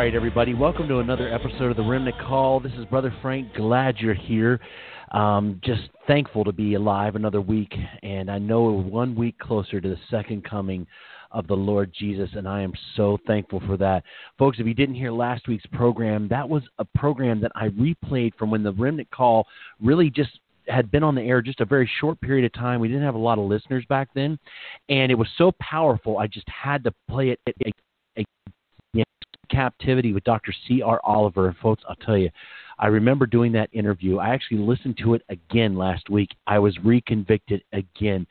right, everybody. Welcome to another episode of the Remnant Call. This is Brother Frank. Glad you're here. Um, just thankful to be alive another week, and I know we're one week closer to the second coming of the Lord Jesus, and I am so thankful for that. Folks, if you didn't hear last week's program, that was a program that I replayed from when the Remnant Call really just had been on the air just a very short period of time. We didn't have a lot of listeners back then, and it was so powerful. I just had to play it. Captivity with Dr. C. R. Oliver, and folks, I'll tell you, I remember doing that interview. I actually listened to it again last week. I was reconvicted again.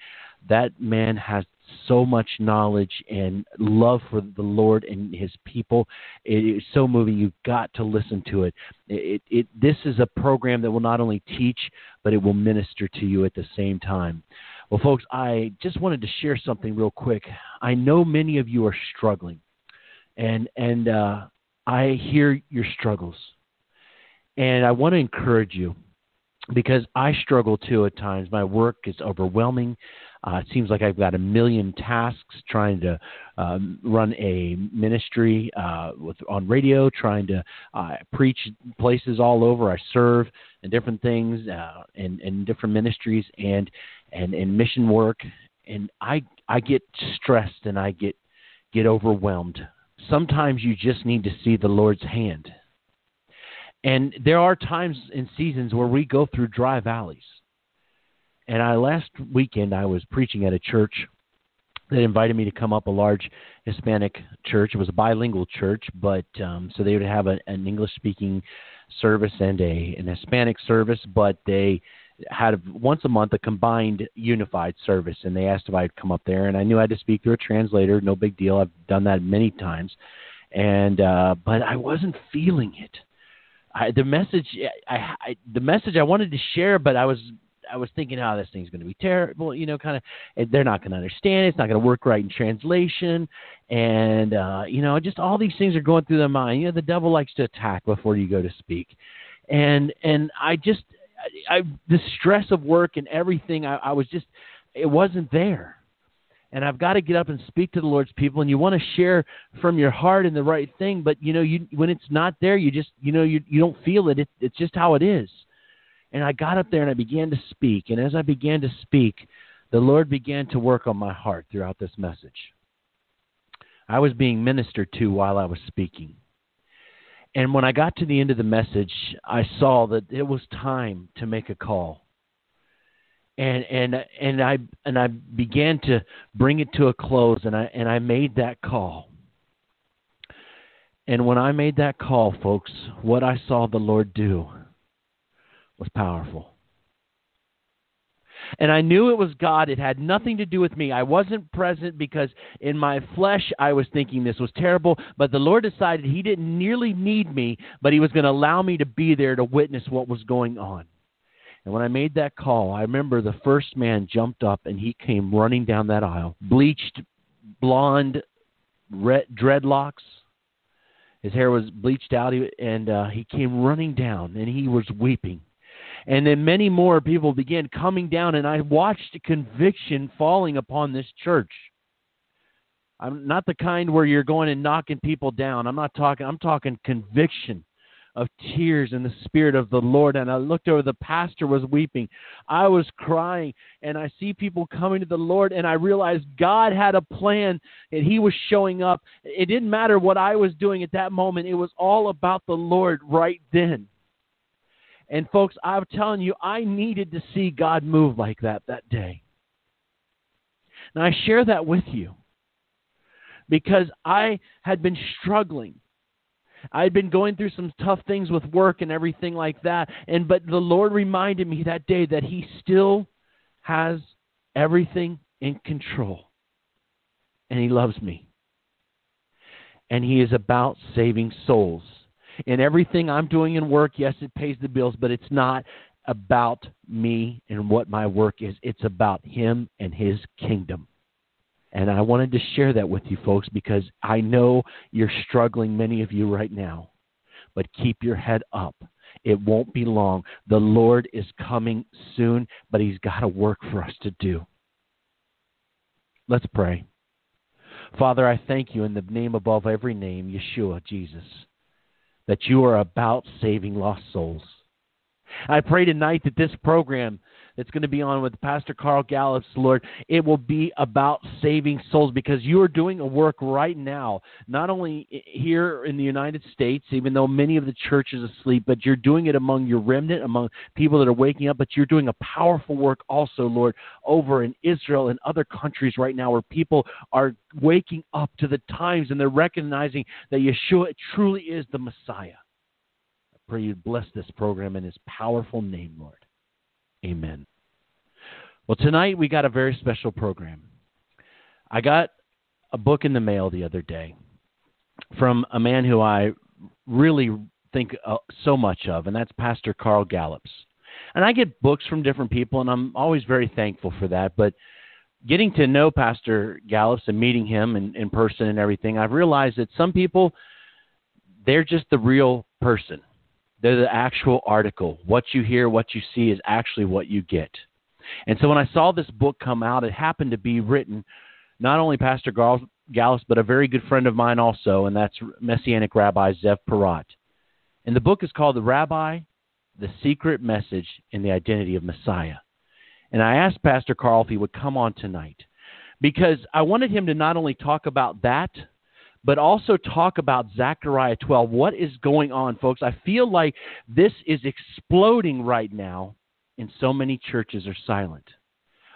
That man has so much knowledge and love for the Lord and His people. It is so moving. You've got to listen to it. It, it. This is a program that will not only teach, but it will minister to you at the same time. Well, folks, I just wanted to share something real quick. I know many of you are struggling, and and uh, I hear your struggles, and I want to encourage you because I struggle too at times. My work is overwhelming. Uh, it seems like I've got a million tasks trying to um, run a ministry uh, with on radio, trying to uh, preach places all over. I serve in different things uh, in different ministries and and in mission work, and I I get stressed and I get get overwhelmed. Sometimes you just need to see the Lord's hand. And there are times and seasons where we go through dry valleys and I last weekend I was preaching at a church that invited me to come up a large Hispanic church. It was a bilingual church, but um, so they would have a, an English speaking service and a an Hispanic service, but they had once a month a combined unified service and they asked if I'd come up there and I knew I had to speak through a translator, no big deal. I've done that many times. And uh but I wasn't feeling it. I the message I, I the message I wanted to share but I was I was thinking, oh, this thing's going to be terrible. You know, kind of, they're not going to understand it. It's not going to work right in translation, and uh, you know, just all these things are going through their mind. You know, the devil likes to attack before you go to speak, and and I just, I, the stress of work and everything. I, I was just, it wasn't there. And I've got to get up and speak to the Lord's people, and you want to share from your heart and the right thing, but you know, you when it's not there, you just, you know, you you don't feel it. it it's just how it is and I got up there and I began to speak. And as I began to speak, the Lord began to work on my heart throughout this message. I was being ministered to while I was speaking. And when I got to the end of the message, I saw that it was time to make a call. And and and I and I began to bring it to a close and I and I made that call. And when I made that call, folks, what I saw the Lord do was powerful. And I knew it was God. It had nothing to do with me. I wasn't present because in my flesh I was thinking this was terrible. But the Lord decided He didn't nearly need me, but He was going to allow me to be there to witness what was going on. And when I made that call, I remember the first man jumped up and he came running down that aisle, bleached, blonde, red, dreadlocks. His hair was bleached out, and uh, he came running down and he was weeping. And then many more people began coming down, and I watched conviction falling upon this church. I'm not the kind where you're going and knocking people down. I'm not talking, I'm talking conviction of tears in the spirit of the Lord. And I looked over, the pastor was weeping. I was crying, and I see people coming to the Lord, and I realized God had a plan, and He was showing up. It didn't matter what I was doing at that moment, it was all about the Lord right then. And folks, I'm telling you, I needed to see God move like that that day. And I share that with you because I had been struggling. I had been going through some tough things with work and everything like that. And but the Lord reminded me that day that He still has everything in control. And He loves me. And He is about saving souls in everything I'm doing in work, yes, it pays the bills, but it's not about me and what my work is. It's about Him and His kingdom. And I wanted to share that with you folks because I know you're struggling, many of you right now. But keep your head up. It won't be long. The Lord is coming soon, but He's got a work for us to do. Let's pray. Father, I thank you in the name above every name, Yeshua, Jesus, that you are about saving lost souls. I pray tonight that this program that's going to be on with Pastor Carl Gallups, Lord, it will be about saving souls because you are doing a work right now, not only here in the United States, even though many of the churches are asleep, but you're doing it among your remnant, among people that are waking up, but you're doing a powerful work also, Lord, over in Israel and other countries right now where people are waking up to the times and they're recognizing that Yeshua truly is the Messiah. I pray you bless this program in his powerful name, Lord. Amen. Well, tonight we got a very special program. I got a book in the mail the other day from a man who I really think uh, so much of, and that's Pastor Carl Gallups. And I get books from different people, and I'm always very thankful for that. But getting to know Pastor Gallups and meeting him in, in person and everything, I've realized that some people, they're just the real person. They're the actual article. What you hear, what you see is actually what you get. And so when I saw this book come out, it happened to be written not only Pastor Gallups, but a very good friend of mine also, and that's Messianic Rabbi Zev Porat. And the book is called The Rabbi, The Secret Message in the Identity of Messiah. And I asked Pastor Carl if he would come on tonight because I wanted him to not only talk about that, but also talk about Zechariah 12. What is going on, folks? I feel like this is exploding right now, and so many churches are silent.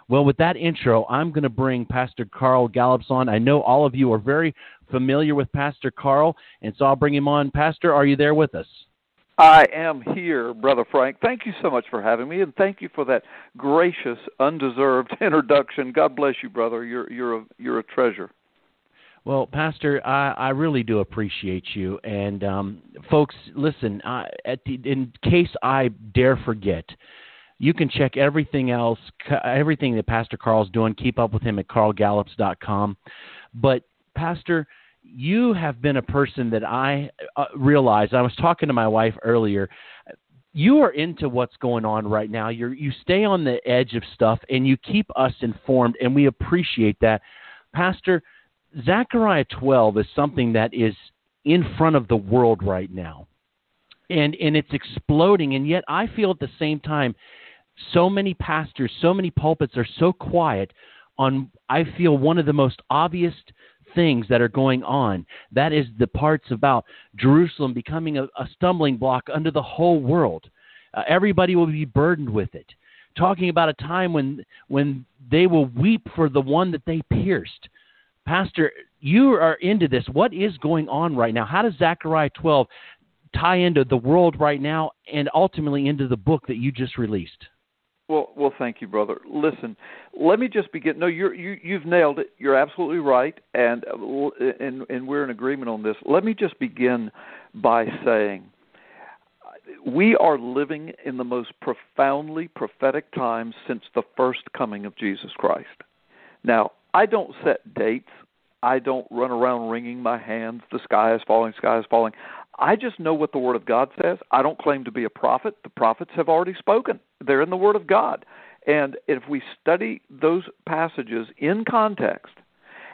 Well, with that intro, I'm going to bring Pastor Carl Gallups on. I know all of you are very familiar with Pastor Carl, and so I'll bring him on. Pastor, are you there with us? I am here, Brother Frank. Thank you so much for having me, and thank you for that gracious, undeserved introduction. God bless you, brother. You're you're a you're a treasure. Well, Pastor, I, I really do appreciate you. And um, folks, listen. Uh, the, in case I dare forget, you can check everything else, everything that Pastor Carl's doing. Keep up with him at carlgallups.com. But Pastor, you have been a person that I uh, realized. I was talking to my wife earlier. You are into what's going on right now. You you stay on the edge of stuff, and you keep us informed, and we appreciate that, Pastor Zechariah 12 is something that is in front of the world right now. And, and it's exploding. And yet, I feel at the same time, so many pastors, so many pulpits are so quiet on, I feel, one of the most obvious things that are going on. That is the parts about Jerusalem becoming a, a stumbling block under the whole world. Uh, everybody will be burdened with it. Talking about a time when, when they will weep for the one that they pierced Pastor, you are into this. What is going on right now? How does Zechariah 12 tie into the world right now and ultimately into the book that you just released? Well, well, thank you, brother. Listen, let me just begin. No, you're, you you've nailed it. You're absolutely right, and uh, and and we're in agreement on this. Let me just begin by saying we are living in the most profoundly prophetic times since the first coming of Jesus Christ. Now, I don't set dates. I don't run around wringing my hands. The sky is falling, sky is falling. I just know what the Word of God says. I don't claim to be a prophet. The prophets have already spoken, they're in the Word of God. And if we study those passages in context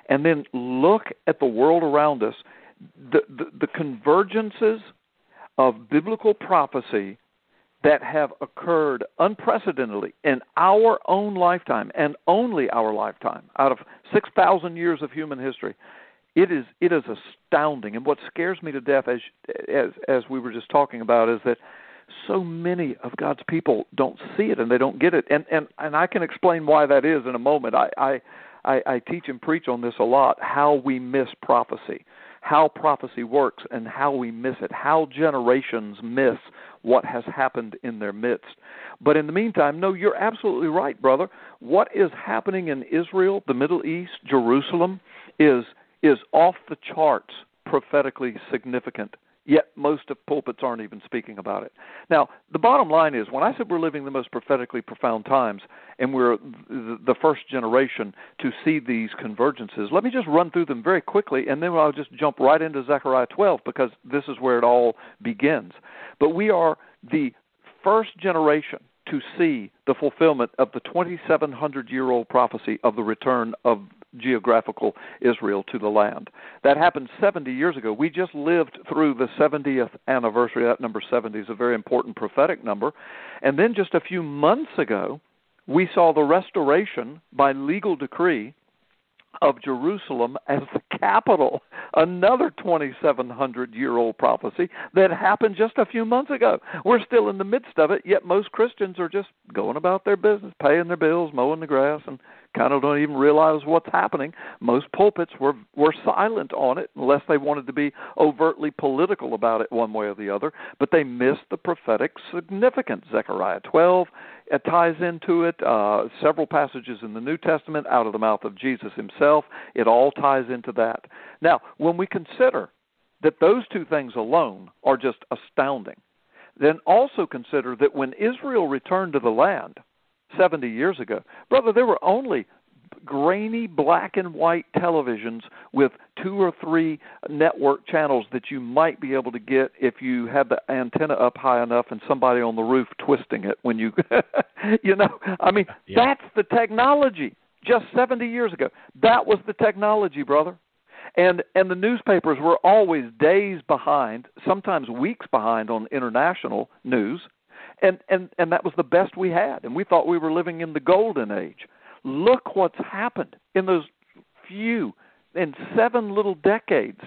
and then look at the world around us, the, the, the convergences of biblical prophecy that have occurred unprecedentedly in our own lifetime and only our lifetime out of 6,000 years of human history. It is it is astounding, and what scares me to death, as as as we were just talking about, is that so many of God's people don't see it and they don't get it, and and and I can explain why that is in a moment. I I I, I teach and preach on this a lot. How we miss prophecy, how prophecy works, and how we miss it. How generations miss what has happened in their midst. But in the meantime, no, you're absolutely right, brother. What is happening in Israel, the Middle East, Jerusalem, is is off the charts prophetically significant. Yet most of pulpits aren't even speaking about it. Now, the bottom line is when I said we're living the most prophetically profound times and we're the first generation to see these convergences, let me just run through them very quickly and then I'll just jump right into Zechariah 12 because this is where it all begins. But we are the first generation to see the fulfillment of the 2,700 year old prophecy of the return of, geographical Israel to the land. That happened 70 years ago. We just lived through the 70th anniversary. That number 70 is a very important prophetic number. And then just a few months ago, we saw the restoration by legal decree of Jerusalem as the capital, another 2,700 year old prophecy that happened just a few months ago. We're still in the midst of it, yet most Christians are just going about their business, paying their bills, mowing the grass, and kind of don't even realize what's happening. Most pulpits were were silent on it unless they wanted to be overtly political about it one way or the other, but they missed the prophetic significance. Zechariah 12 it ties into it. Uh, several passages in the New Testament out of the mouth of Jesus himself. It all ties into that. Now, when we consider that those two things alone are just astounding, then also consider that when Israel returned to the land 70 years ago, brother, there were only grainy black and white televisions with two or three network channels that you might be able to get if you had the antenna up high enough and somebody on the roof twisting it when you you know? I mean yeah. that's the technology. Just 70 years ago. That was the technology brother. And and the newspapers were always days behind sometimes weeks behind on international news and and and that was the best we had and we thought we were living in the golden age Look what's happened in those few, in seven little decades.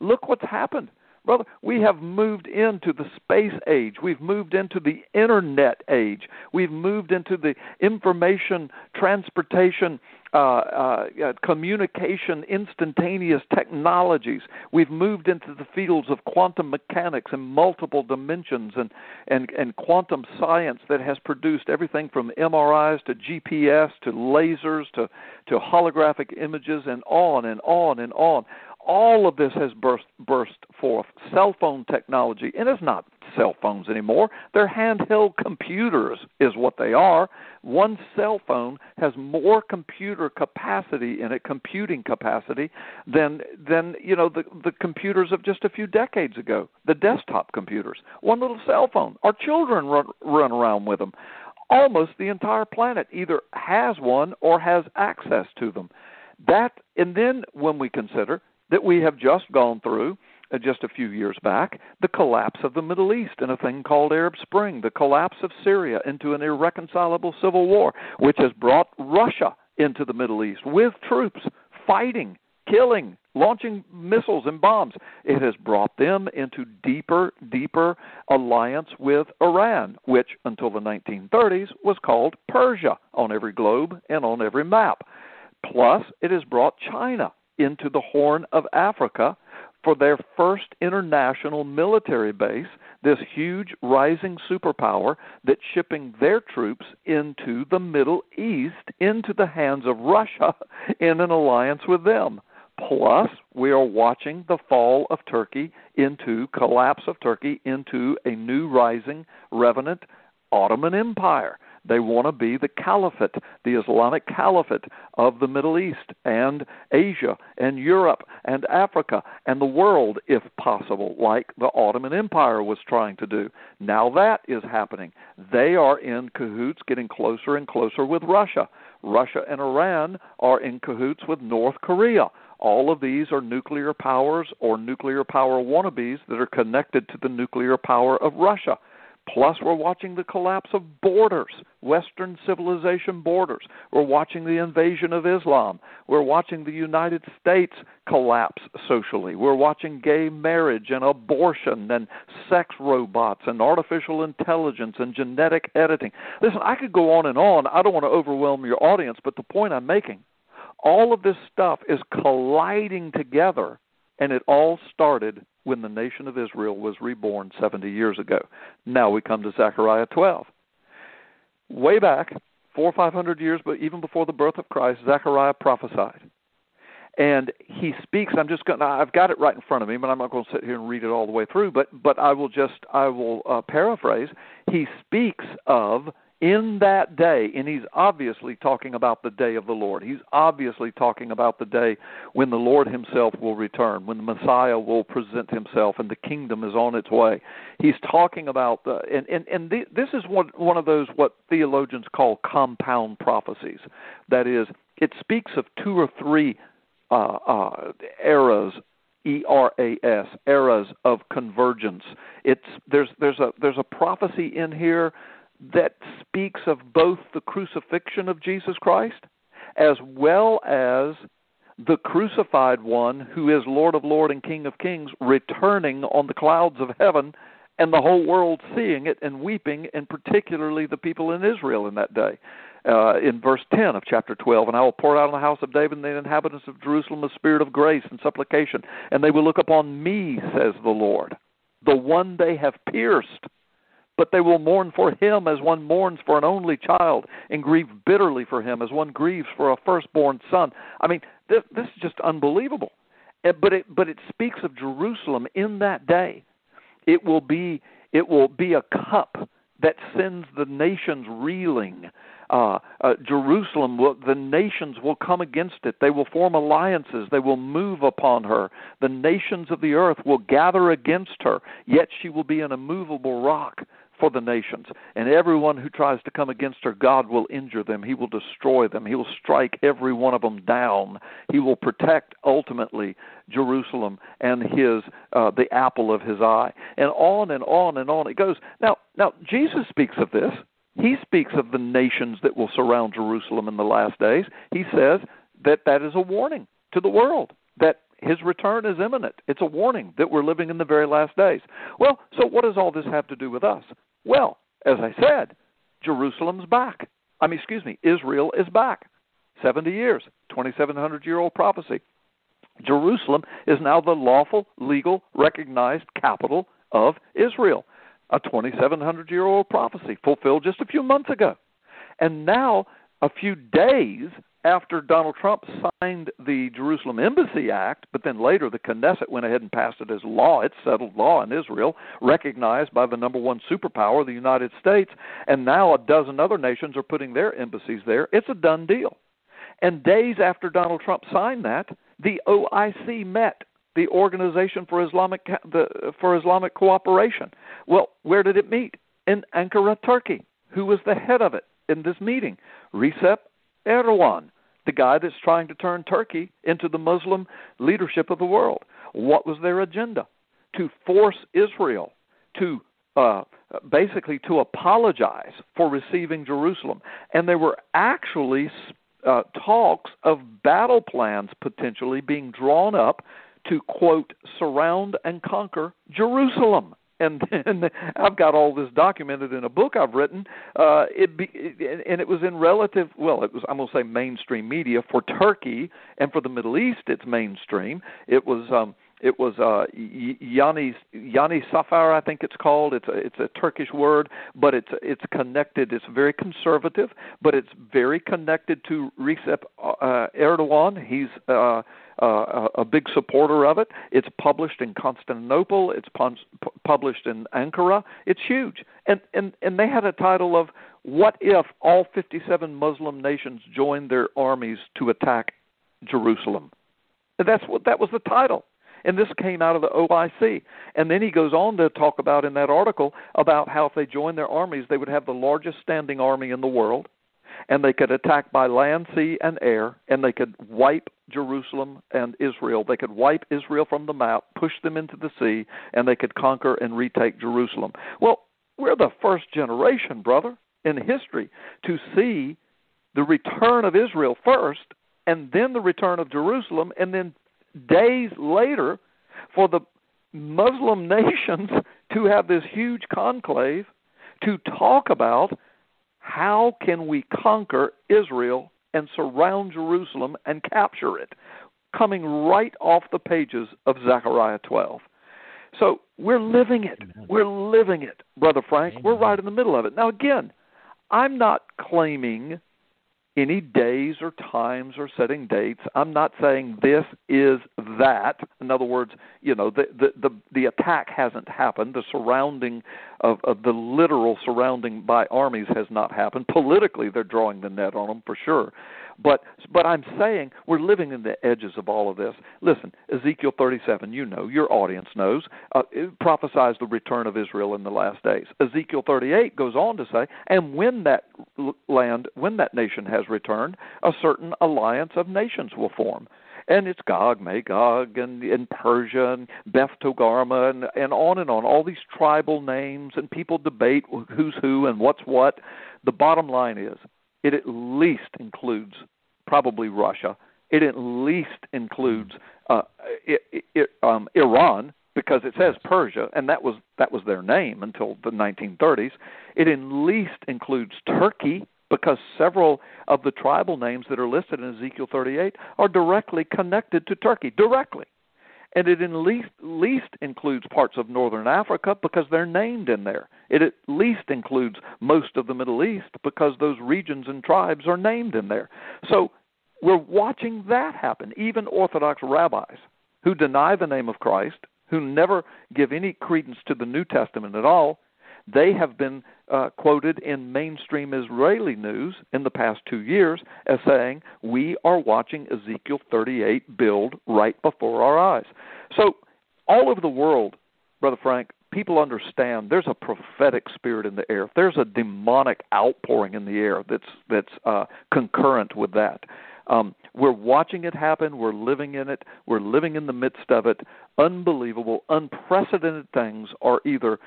Look what's happened. Brother, we have moved into the space age. We've moved into the internet age. We've moved into the information transportation, uh, uh, uh, communication, instantaneous technologies. We've moved into the fields of quantum mechanics and multiple dimensions and, and, and quantum science that has produced everything from MRIs to GPS to lasers to, to holographic images and on and on and on all of this has burst burst forth. Cell phone technology, and it's not cell phones anymore. They're handheld computers, is what they are. One cell phone has more computer capacity in it, computing capacity, than than you know the the computers of just a few decades ago. The desktop computers. One little cell phone. Our children run run around with them. Almost the entire planet either has one or has access to them. That, and then when we consider that we have just gone through uh, just a few years back the collapse of the Middle East in a thing called Arab Spring, the collapse of Syria into an irreconcilable civil war, which has brought Russia into the Middle East with troops fighting, killing, launching missiles and bombs. It has brought them into deeper, deeper alliance with Iran, which until the 1930s was called Persia on every globe and on every map. Plus, it has brought China into the Horn of Africa for their first international military base, this huge rising superpower that's shipping their troops into the Middle East, into the hands of Russia in an alliance with them. Plus, we are watching the fall of Turkey into collapse of Turkey into a new rising revenant Ottoman Empire. They want to be the caliphate, the Islamic caliphate of the Middle East and Asia and Europe and Africa and the world, if possible, like the Ottoman Empire was trying to do. Now that is happening. They are in cahoots, getting closer and closer with Russia. Russia and Iran are in cahoots with North Korea. All of these are nuclear powers or nuclear power wannabes that are connected to the nuclear power of Russia. Plus, we're watching the collapse of borders, Western civilization borders. We're watching the invasion of Islam. We're watching the United States collapse socially. We're watching gay marriage and abortion and sex robots and artificial intelligence and genetic editing. Listen, I could go on and on. I don't want to overwhelm your audience, but the point I'm making all of this stuff is colliding together, and it all started when the nation of Israel was reborn 70 years ago. Now we come to Zechariah 12. Way back, four or five hundred years, but even before the birth of Christ, Zechariah prophesied. And he speaks. I'm just going. to I've got it right in front of me, but I'm not going to sit here and read it all the way through. But but I will just I will uh, paraphrase. He speaks of in that day, and he's obviously talking about the day of the Lord. He's obviously talking about the day when the Lord himself will return, when the Messiah will present himself and the kingdom is on its way. He's talking about the and and and the, this is one one of those what theologians call compound prophecies. That is, it speaks of two or three uh, uh, eras E R A S eras of convergence. It's there's there's a there's a prophecy in here that speaks of both the crucifixion of Jesus Christ as well as the crucified one who is Lord of Lords and King of Kings returning on the clouds of heaven and the whole world seeing it and weeping and particularly the people in Israel in that day uh, in verse 10 of chapter 12. And I will pour out on the house of David and the inhabitants of Jerusalem a spirit of grace and supplication, and they will look upon me, says the Lord, the one they have pierced. But they will mourn for him as one mourns for an only child, and grieve bitterly for him as one grieves for a firstborn son. I mean, this, this is just unbelievable. But it, but it speaks of Jerusalem in that day. It will be it will be a cup that sends the nations reeling uh, uh, Jerusalem, will, the nations will come against it. They will form alliances. They will move upon her. The nations of the earth will gather against her, yet she will be an immovable rock for the nations. And everyone who tries to come against her, God will injure them. He will destroy them. He will strike every one of them down. He will protect ultimately Jerusalem and his uh, the apple of his eye. And on and on and on it goes. Now, now Jesus speaks of this he speaks of the nations that will surround Jerusalem in the last days. He says that that is a warning to the world that his return is imminent. It's a warning that we're living in the very last days. Well, so what does all this have to do with us? Well, as I said, Jerusalem's back. I mean, excuse me, Israel is back. 70 years, 2700 year old prophecy. Jerusalem is now the lawful, legal, recognized capital of Israel a 2,700 year old prophecy fulfilled just a few months ago. And now, a few days after Donald Trump signed the Jerusalem Embassy Act, but then later the Knesset went ahead and passed it as law. It's settled law in Israel, recognized by the number one superpower, the United States, and now a dozen other nations are putting their embassies there. It's a done deal. And days after Donald Trump signed that, the OIC met the Organization for Islamic the, for Islamic Cooperation. Well, where did it meet? In Ankara, Turkey. Who was the head of it in this meeting? Recep Erdogan, the guy that's trying to turn Turkey into the Muslim leadership of the world. What was their agenda? To force Israel to uh, basically to apologize for receiving Jerusalem, and there were actually uh, talks of battle plans potentially being drawn up to quote surround and conquer Jerusalem. And, and I've got all this documented in a book I've written. Uh, it be, and it was in relative. Well, it was I'm going to say mainstream media for Turkey and for the Middle East. It's mainstream. It was um, it was uh, Yani Yani Safar, I think it's called. It's a, it's a Turkish word, but it's it's connected. It's very conservative, but it's very connected to Recep uh, Erdogan. He's uh, uh, a big supporter of it. It's published in Constantinople. It's pun- published in Ankara. It's huge, and and and they had a title of "What if all 57 Muslim nations joined their armies to attack Jerusalem?" That's what that was the title. And this came out of the OIC. And then he goes on to talk about in that article about how if they joined their armies, they would have the largest standing army in the world and they could attack by land, sea, and air, and they could wipe Jerusalem and Israel. They could wipe Israel from the map, push them into the sea, and they could conquer and retake Jerusalem. Well, we're the first generation, brother, in history to see the return of Israel first, and then the return of Jerusalem, and then days later for the Muslim nations to have this huge conclave to talk about how can we conquer Israel and surround Jerusalem and capture it? Coming right off the pages of Zechariah 12. So we're living it. We're living it, Brother Frank. We're right in the middle of it. Now, again, I'm not claiming any days or times or setting dates. I'm not saying this is that. In other words, you know, the the the, the attack hasn't happened. The surrounding of, of the literal surrounding by armies has not happened. Politically, they're drawing the net on them for sure. But but I'm saying we're living in the edges of all of this. Listen, Ezekiel 37, you know, your audience knows, uh, prophesies the return of Israel in the last days. Ezekiel 38 goes on to say, and when that land, when that nation has returned, a certain alliance of nations will form and it's Gog, Magog, and, and Persia, and Beth Togarmah, and, and on and on. All these tribal names, and people debate who's who and what's what. The bottom line is, it at least includes probably Russia. It at least includes uh, it, it, um, Iran because it says Persia, and that was that was their name until the 1930s. It at least includes Turkey because several of the tribal names that are listed in Ezekiel 38 are directly connected to Turkey, directly. And it at least, least includes parts of northern Africa because they're named in there. It at least includes most of the Middle East because those regions and tribes are named in there. So we're watching that happen. Even Orthodox rabbis who deny the name of Christ, who never give any credence to the New Testament at all, they have been uh, quoted in mainstream Israeli news in the past two years as saying, We are watching Ezekiel 38 build right before our eyes. So, all over the world, Brother Frank, people understand there's a prophetic spirit in the air. There's a demonic outpouring in the air that's that's uh, concurrent with that. Um, we're watching it happen. We're living in it. We're living in the midst of it. Unbelievable, unprecedented things are either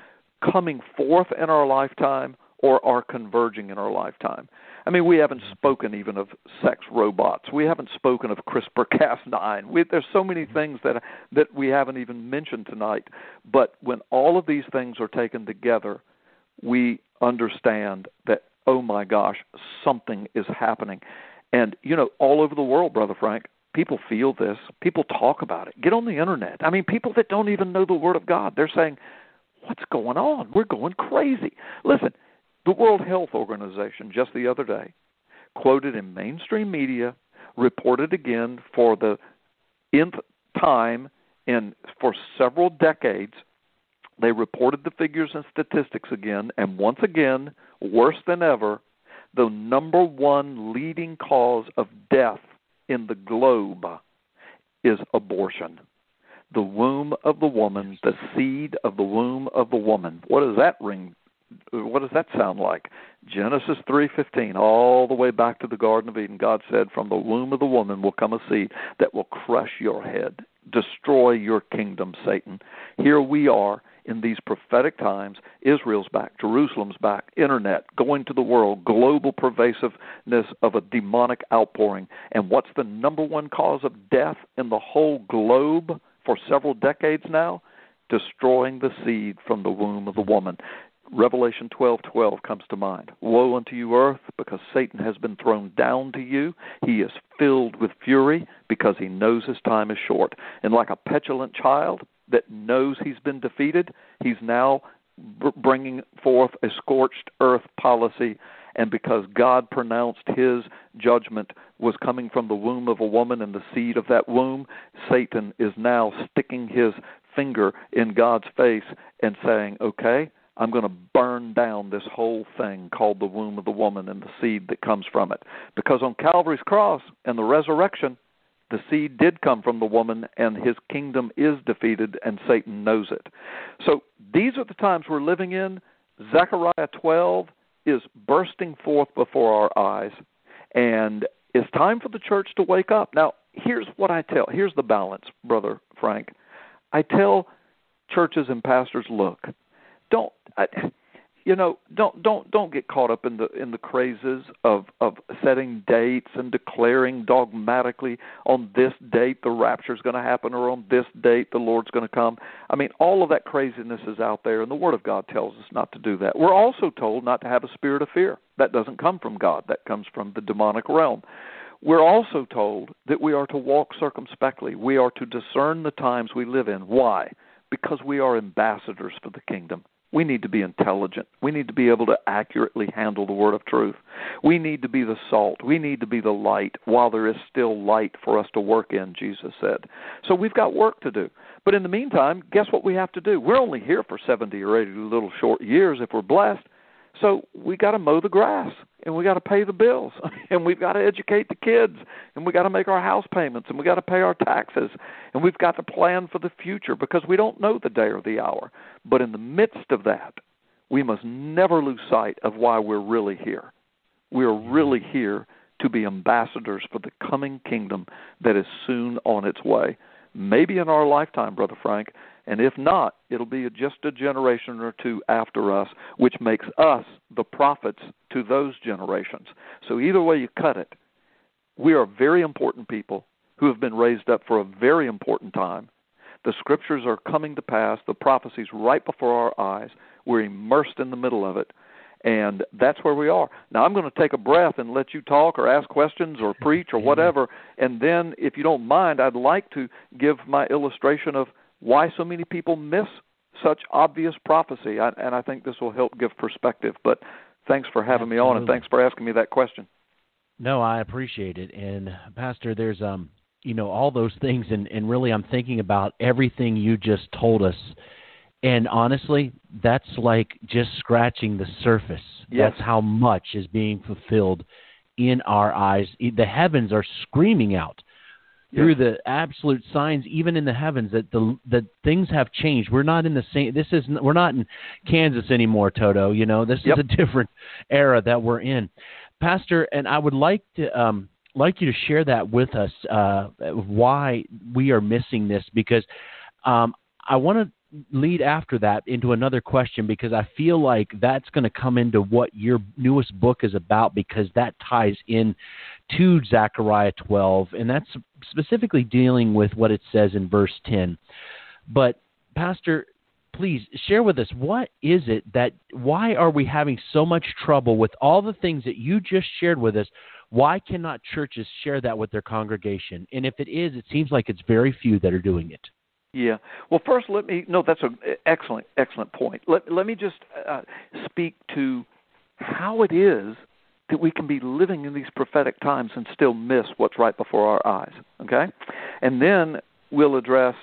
coming forth in our lifetime or are converging in our lifetime. I mean, we haven't spoken even of sex robots. We haven't spoken of CRISPR-Cas9. there's so many things that that we haven't even mentioned tonight. But when all of these things are taken together, we understand that oh my gosh, something is happening. And you know, all over the world, brother Frank, people feel this. People talk about it. Get on the internet. I mean, people that don't even know the word of God, they're saying, what's going on? We're going crazy. Listen, the World Health Organization just the other day quoted in mainstream media, reported again for the nth time in for several decades. They reported the figures and statistics again, and once again, worse than ever, the number one leading cause of death in the globe is abortion the womb of the woman, the seed of the womb of the woman. What does that ring? What does that sound like? Genesis 3:15, all the way back to the Garden of Eden. God said, "From the womb of the woman will come a seed that will crush your head, destroy your kingdom, Satan." Here we are in these prophetic times. Israel's back, Jerusalem's back, internet, going to the world, global pervasiveness of a demonic outpouring. And what's the number one cause of death in the whole globe? For several decades now, destroying the seed from the womb of the woman. Revelation 12:12 comes to mind. Woe unto you earth because Satan has been thrown down to you. He is filled with fury because he knows his time is short. And like a petulant child that knows he's been defeated, he's now bringing forth a scorched earth policy and because God pronounced his judgment was coming from the womb of a woman and the seed of that womb, Satan is now sticking his finger in God's face and saying, Okay, I'm going to burn down this whole thing called the womb of the woman and the seed that comes from it. Because on Calvary's cross and the resurrection, the seed did come from the woman, and his kingdom is defeated, and Satan knows it. So these are the times we're living in. Zechariah 12 is bursting forth before our eyes, and it's time for the church to wake up. Now, here's what I tell. Here's the balance, brother Frank. I tell churches and pastors, look, don't. I, you know don't don't don't get caught up in the in the crazes of of setting dates and declaring dogmatically on this date the rapture is going to happen or on this date the lord's going to come. I mean all of that craziness is out there and the word of god tells us not to do that. We're also told not to have a spirit of fear. That doesn't come from god. That comes from the demonic realm. We're also told that we are to walk circumspectly. We are to discern the times we live in. Why? Because we are ambassadors for the kingdom we need to be intelligent. We need to be able to accurately handle the word of truth. We need to be the salt. We need to be the light while there is still light for us to work in, Jesus said. So we've got work to do. But in the meantime, guess what we have to do? We're only here for 70 or 80 little short years if we're blessed. So we got to mow the grass and we got to pay the bills and we've got to educate the kids and we got to make our house payments and we got to pay our taxes and we've got to plan for the future because we don't know the day or the hour. But in the midst of that, we must never lose sight of why we're really here. We are really here to be ambassadors for the coming kingdom that is soon on its way. Maybe in our lifetime, Brother Frank, and if not, it'll be just a generation or two after us, which makes us the prophets to those generations. So either way you cut it, we are very important people who have been raised up for a very important time. The scriptures are coming to pass, the prophecies right before our eyes. We're immersed in the middle of it. And that's where we are. Now, I'm going to take a breath and let you talk or ask questions or preach or whatever. And then, if you don't mind, I'd like to give my illustration of why so many people miss such obvious prophecy. I, and I think this will help give perspective. But thanks for having Absolutely. me on, and thanks for asking me that question. No, I appreciate it. And Pastor, there's um, you know, all those things, and and really, I'm thinking about everything you just told us. And honestly, that's like just scratching the surface. Yes. That's how much is being fulfilled in our eyes. The heavens are screaming out through the absolute signs even in the heavens that the that things have changed. We're not in the same this is we're not in kansas anymore toto you know? This yep. is a different era that we're in. Pastor and i would like to um like you to share that with us uh why we are missing this because um i want to lead after that into another question because I feel like that's going to come into what your newest book is about because that ties in to Zechariah 12 and that's specifically dealing with what it says in verse 10. But pastor, please share with us what is it that why are we having so much trouble with all the things that you just shared with us? Why cannot churches share that with their congregation? And if it is, it seems like it's very few that are doing it. Yeah. Well, first, let me. No, that's an excellent, excellent point. Let Let me just uh, speak to how it is that we can be living in these prophetic times and still miss what's right before our eyes. Okay, and then we'll address,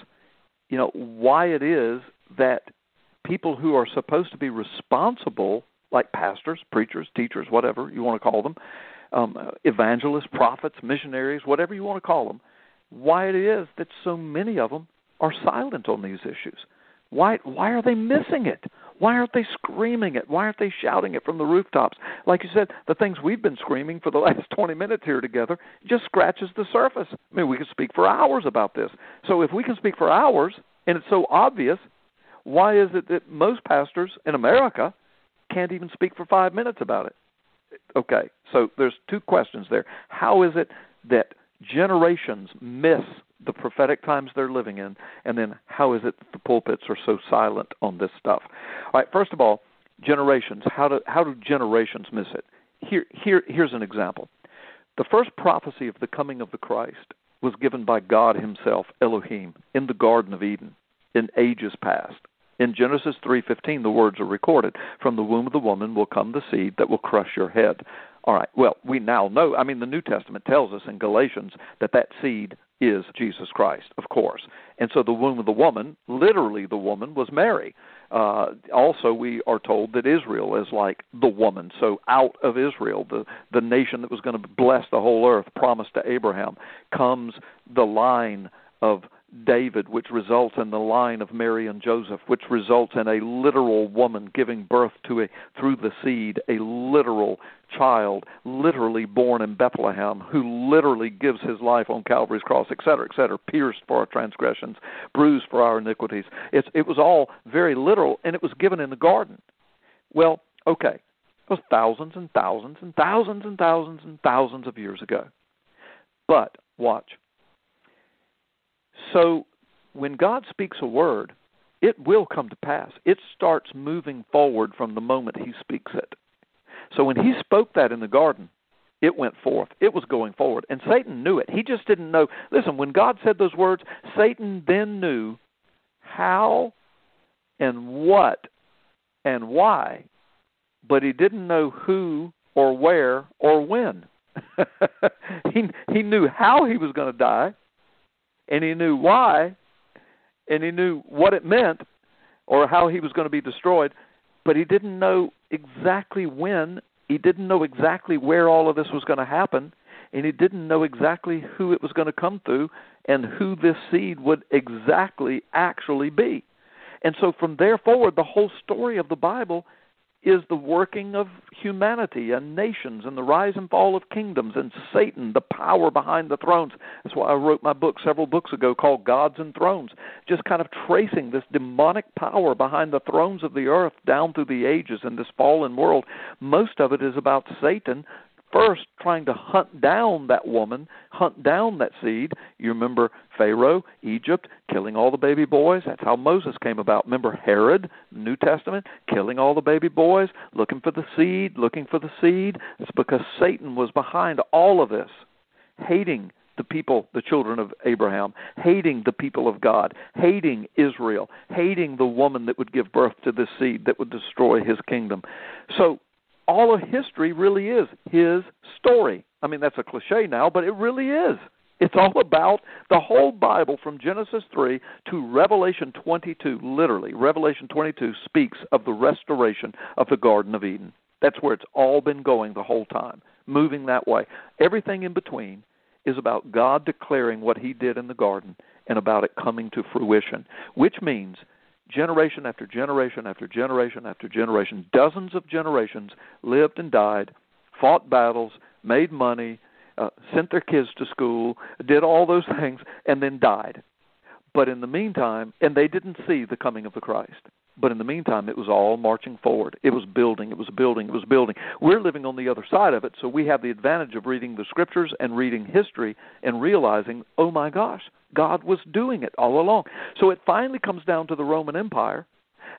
you know, why it is that people who are supposed to be responsible, like pastors, preachers, teachers, whatever you want to call them, um, evangelists, prophets, missionaries, whatever you want to call them, why it is that so many of them are silent on these issues. Why why are they missing it? Why aren't they screaming it? Why aren't they shouting it from the rooftops? Like you said, the things we've been screaming for the last 20 minutes here together just scratches the surface. I mean, we could speak for hours about this. So if we can speak for hours and it's so obvious, why is it that most pastors in America can't even speak for 5 minutes about it? Okay. So there's two questions there. How is it that generations miss the prophetic times they're living in, and then how is it that the pulpits are so silent on this stuff? All right, first of all, generations. How do how do generations miss it? Here here here's an example. The first prophecy of the coming of the Christ was given by God himself, Elohim, in the garden of Eden in ages past. In Genesis 3:15 the words are recorded, from the womb of the woman will come the seed that will crush your head. All right. Well, we now know, I mean the New Testament tells us in Galatians that that seed is Jesus Christ, of course. And so the womb of the woman, literally the woman, was Mary. Uh, also, we are told that Israel is like the woman. So out of Israel, the, the nation that was going to bless the whole earth, promised to Abraham, comes the line of David, which results in the line of Mary and Joseph, which results in a literal woman giving birth to a through the seed, a literal child, literally born in Bethlehem, who literally gives his life on Calvary's cross, et cetera, et cetera, pierced for our transgressions, bruised for our iniquities. It's, it was all very literal, and it was given in the garden. Well, okay, it was thousands and thousands and thousands and thousands and thousands of years ago. But watch so when God speaks a word, it will come to pass. It starts moving forward from the moment he speaks it. So when he spoke that in the garden, it went forth. It was going forward. And Satan knew it. He just didn't know. Listen, when God said those words, Satan then knew how and what and why, but he didn't know who or where or when. he he knew how he was going to die and he knew why, and he knew what it meant or how he was going to be destroyed, but he didn't know exactly when, he didn't know exactly where all of this was going to happen, and he didn't know exactly who it was going to come through and who this seed would exactly actually be. And so from there forward, the whole story of the Bible is the working of humanity and nations and the rise and fall of kingdoms and Satan, the power behind the thrones. That's why I wrote my book several books ago called Gods and Thrones, just kind of tracing this demonic power behind the thrones of the earth down through the ages in this fallen world. Most of it is about Satan first trying to hunt down that woman, hunt down that seed. You remember Pharaoh, Egypt, killing all the baby boys. That's how Moses came about. Remember Herod, New Testament, killing all the baby boys, looking for the seed, looking for the seed. It's because Satan was behind all of this, hating the people, the children of Abraham, hating the people of God, hating Israel, hating the woman that would give birth to this seed that would destroy his kingdom. So all of history really is his story. I mean, that's a cliche now, but it really is. It's all about the whole Bible from Genesis 3 to Revelation 22. Literally, Revelation 22 speaks of the restoration of the Garden of Eden. That's where it's all been going the whole time, moving that way. Everything in between is about God declaring what he did in the garden and about it coming to fruition, which means generation after generation after generation after generation, dozens of generations lived and died, fought battles, made money, uh, sent their kids to school, did all those things, and then died. But in the meantime, and they didn't see the coming of the Christ. But in the meantime, it was all marching forward. It was building, it was building, it was building. We're living on the other side of it, so we have the advantage of reading the scriptures and reading history and realizing, oh my gosh, God was doing it all along. So it finally comes down to the Roman Empire.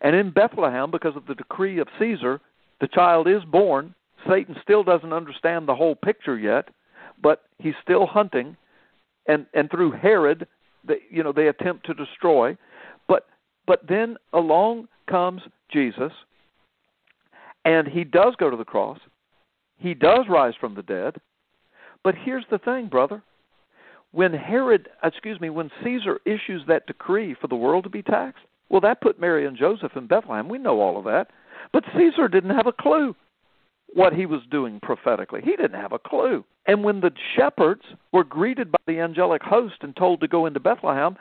And in Bethlehem, because of the decree of Caesar, the child is born. Satan still doesn't understand the whole picture yet, but he's still hunting. And, and through Herod, they, you know, they attempt to destroy. But, then along comes Jesus, and he does go to the cross. He does rise from the dead. But here's the thing, brother when Herod, excuse me, when Caesar issues that decree for the world to be taxed, well, that put Mary and Joseph in Bethlehem. We know all of that. But Caesar didn't have a clue what he was doing prophetically. He didn't have a clue. And when the shepherds were greeted by the angelic host and told to go into Bethlehem,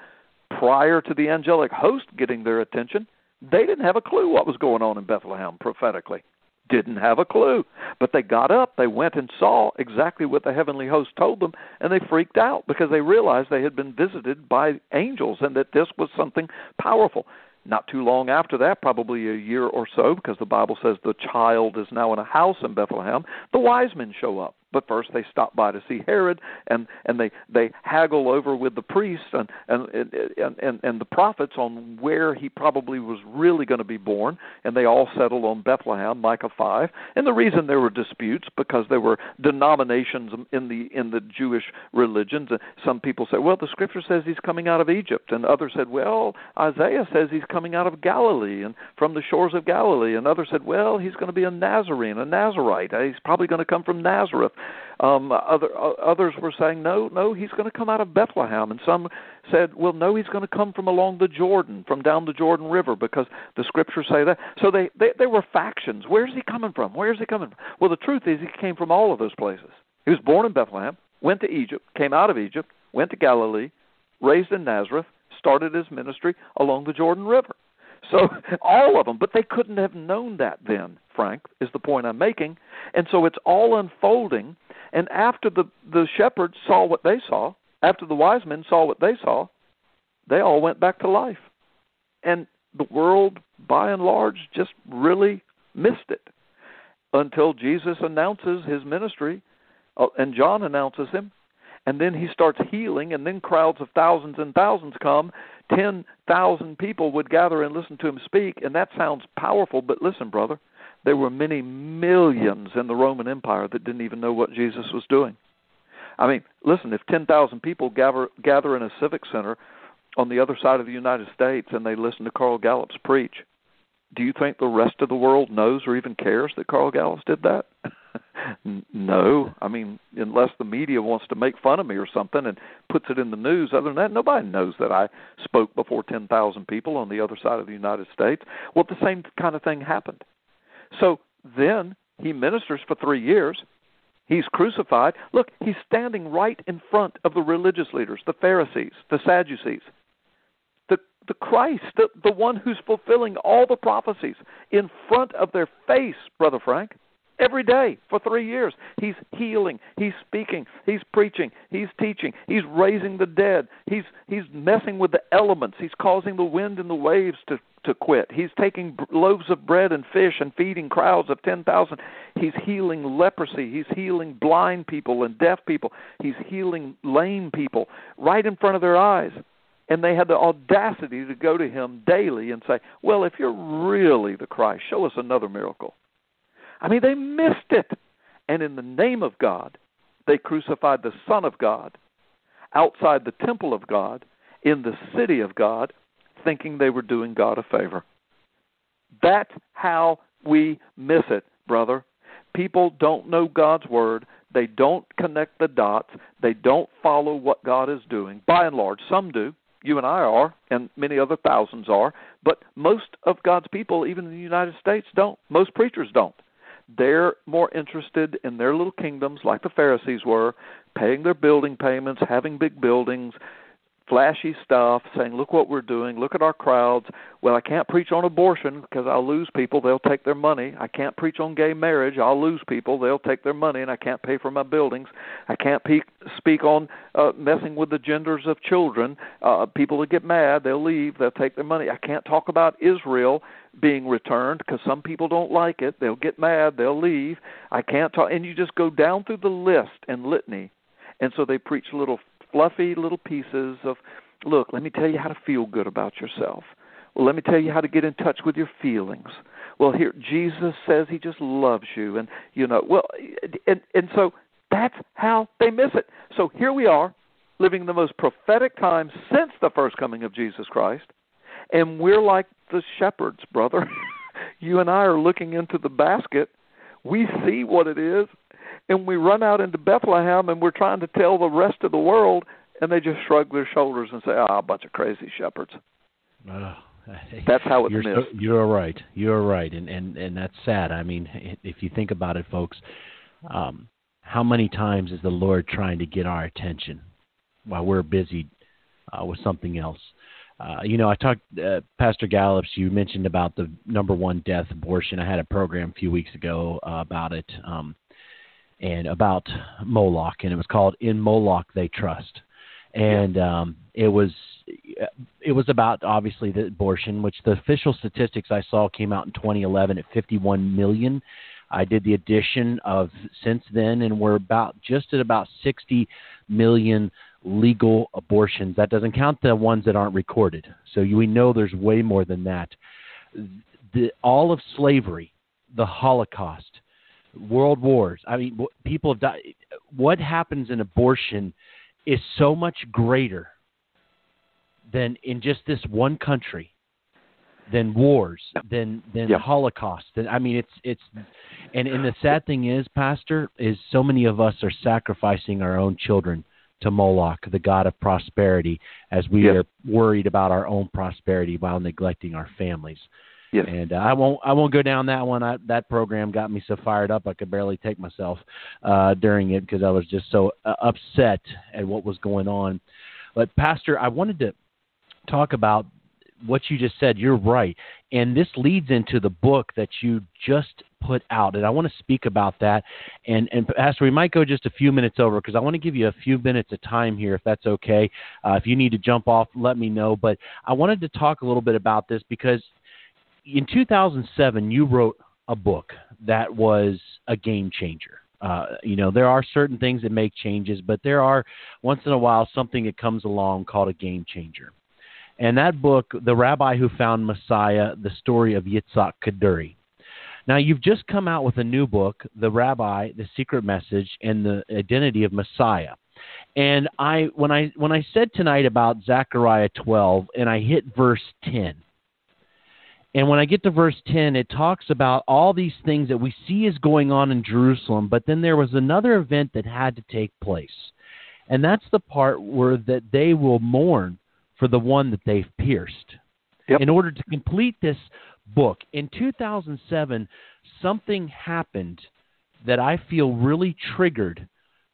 prior to the angelic host getting their attention, they didn't have a clue what was going on in Bethlehem prophetically didn't have a clue. But they got up, they went and saw exactly what the heavenly host told them, and they freaked out because they realized they had been visited by angels and that this was something powerful. Not too long after that, probably a year or so, because the Bible says the child is now in a house in Bethlehem, the wise men show up. But first they stop by to see Herod, and and they they haggle over with the priests and and and and, and the prophets on where he probably was really going to be born, and they all settled on Bethlehem, Micah five. And the reason there were disputes because there were denominations in the in the Jewish religions. Uh, some people said, well, the Scripture says he's coming out of Egypt, and others said, well, Isaiah says he's coming out of Galilee and from the shores of Galilee, and others said, well, he's going to be a Nazarene, a Nazarite. Uh, he's probably going to come from Nazareth. Um, other uh, others were saying, no, no, he's going to come out of Bethlehem, and some said, well, no, he's going to come from along the Jordan, from down the Jordan River, because the scriptures say that. So they they, they were factions. Where's he coming from? Where's he coming from? Well, the truth is, he came from all of those places. He was born in Bethlehem, went to Egypt, came out of Egypt, went to Galilee, raised in Nazareth, started his ministry along the Jordan River. So all of them, but they couldn't have known that then, Frank, is the point I'm making. And so it's all unfolding and after the, the shepherds saw what they saw, after the wise men saw what they saw, they all went back to life. And the world, by and large, just really missed it until Jesus announces his ministry uh, and John announces him. And then he starts healing, and then crowds of thousands and thousands come. 10,000 people would gather and listen to him speak, and that sounds powerful, but listen, brother, there were many millions in the Roman Empire that didn't even know what Jesus was doing. I mean, listen, if 10,000 people gather, gather in a civic center on the other side of the United States and they listen to Carl Gallups preach, do you think the rest of the world knows or even cares that Carl Gallups did that? no. I mean, unless the media wants to make fun of me or something and puts it in the news, other than that, nobody knows that I spoke before 10,000 people on the other side of the United States. Well, the same kind of thing happened. So then he ministers for three years. He's crucified. Look, he's standing right in front of the religious leaders, the Pharisees, the Sadducees. The, the Christ, the, the one who's fulfilling all the prophecies, in front of their face, Brother Frank every day for three years. He's healing, he's speaking, he's preaching, he's teaching, he's raising the dead, he's he's messing with the elements, he's causing the wind and the waves to to quit. He's taking loaves of bread and fish and feeding crowds of 10,000. He's healing leprosy, he's healing blind people and deaf people, he's healing lame people right in front of their eyes. And they had the audacity to go to him daily and say, Well, if you're really the Christ, show us another miracle. I mean, they missed it. And in the name of God, they crucified the Son of God outside the temple of God, in the city of God, thinking they were doing God a favor. That's how we miss it, brother. People don't know God's word. They don't connect the dots. They don't follow what God is doing. By and large, some do. You and I are, and many other thousands are. But most of God's people, even in the United States, don't. Most preachers don't. They're more interested in their little kingdoms, like the Pharisees were, paying their building payments, having big buildings, flashy stuff, saying, "Look what we're doing. Look at our crowds." Well, I can't preach on abortion because I'll lose people. They'll take their money. I can't preach on gay marriage. I'll lose people. They'll take their money, and I can't pay for my buildings. I can't pe- speak on uh, messing with the genders of children. Uh, people will get mad. They'll leave. They'll take their money. I can't talk about Israel being returned because some people don't like it. They'll get mad. They'll leave. I can't talk. And you just go down through the list and litany. And so they preach little fluffy little pieces of, look, let me tell you how to feel good about yourself. Well, let me tell you how to get in touch with your feelings. Well, here Jesus says he just loves you, and you know, well, and and so that's how they miss it. So here we are, living the most prophetic time since the first coming of Jesus Christ, and we're like the shepherds, brother. you and I are looking into the basket. We see what it is, and we run out into Bethlehem and we're trying to tell the rest of the world, and they just shrug their shoulders and say, "Ah, oh, a bunch of crazy shepherds." Uh, that's how it's you're missed. So, you're right. You're right, and and and that's sad. I mean, if you think about it, folks, um, how many times is the Lord trying to get our attention while we're busy uh, with something else? Uh, you know, I talked, uh, Pastor Gallups, you mentioned about the number one death, abortion. I had a program a few weeks ago uh, about it um, and about Moloch, and it was called In Moloch They Trust. And um, it was it was about obviously the abortion, which the official statistics I saw came out in 2011 at 51 million. I did the addition of since then, and we're about just at about 60 million legal abortions. That doesn't count the ones that aren't recorded. So we know there's way more than that. The, all of slavery, the Holocaust, world wars. I mean, people have died. What happens in abortion is so much greater than in just this one country than wars, than than yeah. Holocaust. I mean, it's it's, and and the sad thing is, Pastor, is so many of us are sacrificing our own children to Moloch, the god of prosperity, as we yes. are worried about our own prosperity while neglecting our families. Yes. And uh, I won't I won't go down that one. I, that program got me so fired up I could barely take myself uh, during it because I was just so uh, upset at what was going on. But Pastor, I wanted to talk about what you just said. You're right, and this leads into the book that you just put out, and I want to speak about that. And and Pastor, we might go just a few minutes over because I want to give you a few minutes of time here, if that's okay. Uh, if you need to jump off, let me know. But I wanted to talk a little bit about this because in 2007 you wrote a book that was a game changer. Uh, you know, there are certain things that make changes, but there are once in a while something that comes along called a game changer. And that book, The Rabbi Who Found Messiah, the story of Yitzhak Kaduri. Now, you've just come out with a new book, The Rabbi, The Secret Message, and the Identity of Messiah. And I when I when I said tonight about Zechariah 12 and I hit verse 10. And when I get to verse 10, it talks about all these things that we see is going on in Jerusalem, but then there was another event that had to take place. And that's the part where that they will mourn for the one that they've pierced. Yep. In order to complete this book. In 2007, something happened that I feel really triggered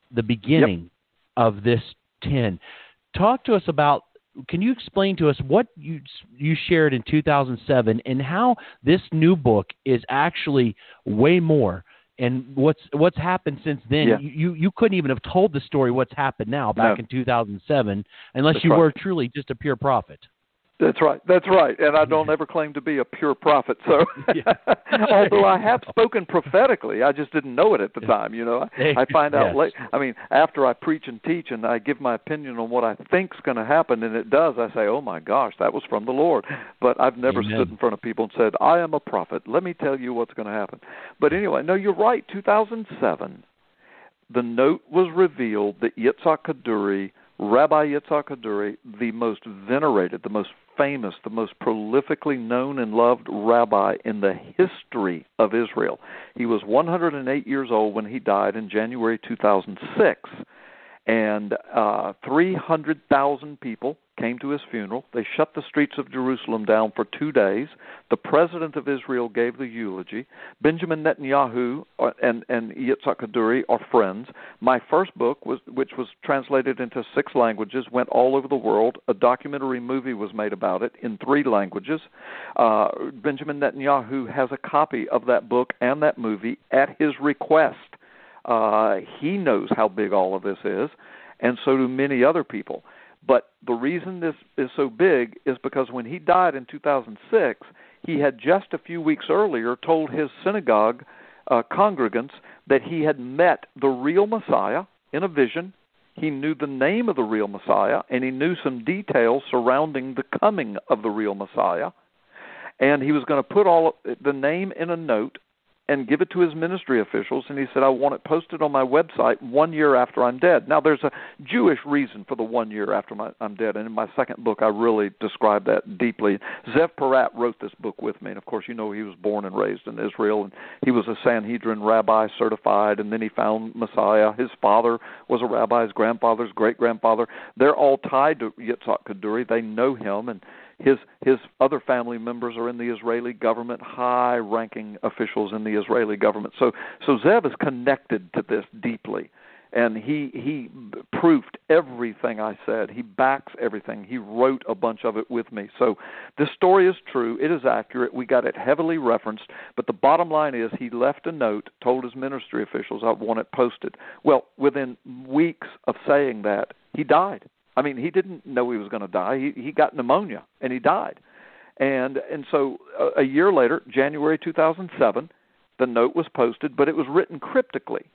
the beginning yep. of this 10. Talk to us about can you explain to us what you you shared in 2007 and how this new book is actually way more and what's what's happened since then yeah. you you couldn't even have told the story what's happened now back no. in 2007 unless That's you right. were truly just a pure prophet that's right. That's right. And I don't ever claim to be a pure prophet. So, although I have spoken prophetically, I just didn't know it at the time. You know, I, I find out yes. late. I mean, after I preach and teach, and I give my opinion on what I think's going to happen, and it does, I say, "Oh my gosh, that was from the Lord." But I've never Amen. stood in front of people and said, "I am a prophet. Let me tell you what's going to happen." But anyway, no, you're right. 2007, the note was revealed that Yitzhak Kaduri Rabbi Yitzhak Kaduri, the most venerated, the most famous, the most prolifically known and loved rabbi in the history of Israel. He was 108 years old when he died in January 2006 and uh, 300,000 people came to his funeral. They shut the streets of Jerusalem down for two days. The president of Israel gave the eulogy. Benjamin Netanyahu uh, and, and Yitzhak Kaduri are friends. My first book, was, which was translated into six languages, went all over the world. A documentary movie was made about it in three languages. Uh, Benjamin Netanyahu has a copy of that book and that movie at his request. Uh, he knows how big all of this is, and so do many other people. But the reason this is so big is because when he died in 2006, he had just a few weeks earlier told his synagogue uh, congregants that he had met the real Messiah in a vision. He knew the name of the real Messiah, and he knew some details surrounding the coming of the real Messiah. And he was going to put all the name in a note and give it to his ministry officials and he said I want it posted on my website 1 year after I'm dead. Now there's a Jewish reason for the 1 year after my, I'm dead and in my second book I really describe that deeply. Zev Porat wrote this book with me and of course you know he was born and raised in Israel and he was a Sanhedrin rabbi certified and then he found Messiah. His father was a rabbi, his grandfather's great grandfather. They're all tied to Yitzhak Kaduri. They know him and his his other family members are in the Israeli government, high ranking officials in the Israeli government. So so Zev is connected to this deeply. And he he proofed everything I said. He backs everything. He wrote a bunch of it with me. So this story is true. It is accurate. We got it heavily referenced. But the bottom line is he left a note, told his ministry officials I want it posted. Well, within weeks of saying that, he died. I mean, he didn't know he was going to die. He he got pneumonia and he died. And and so a, a year later, January 2007, the note was posted, but it was written cryptically.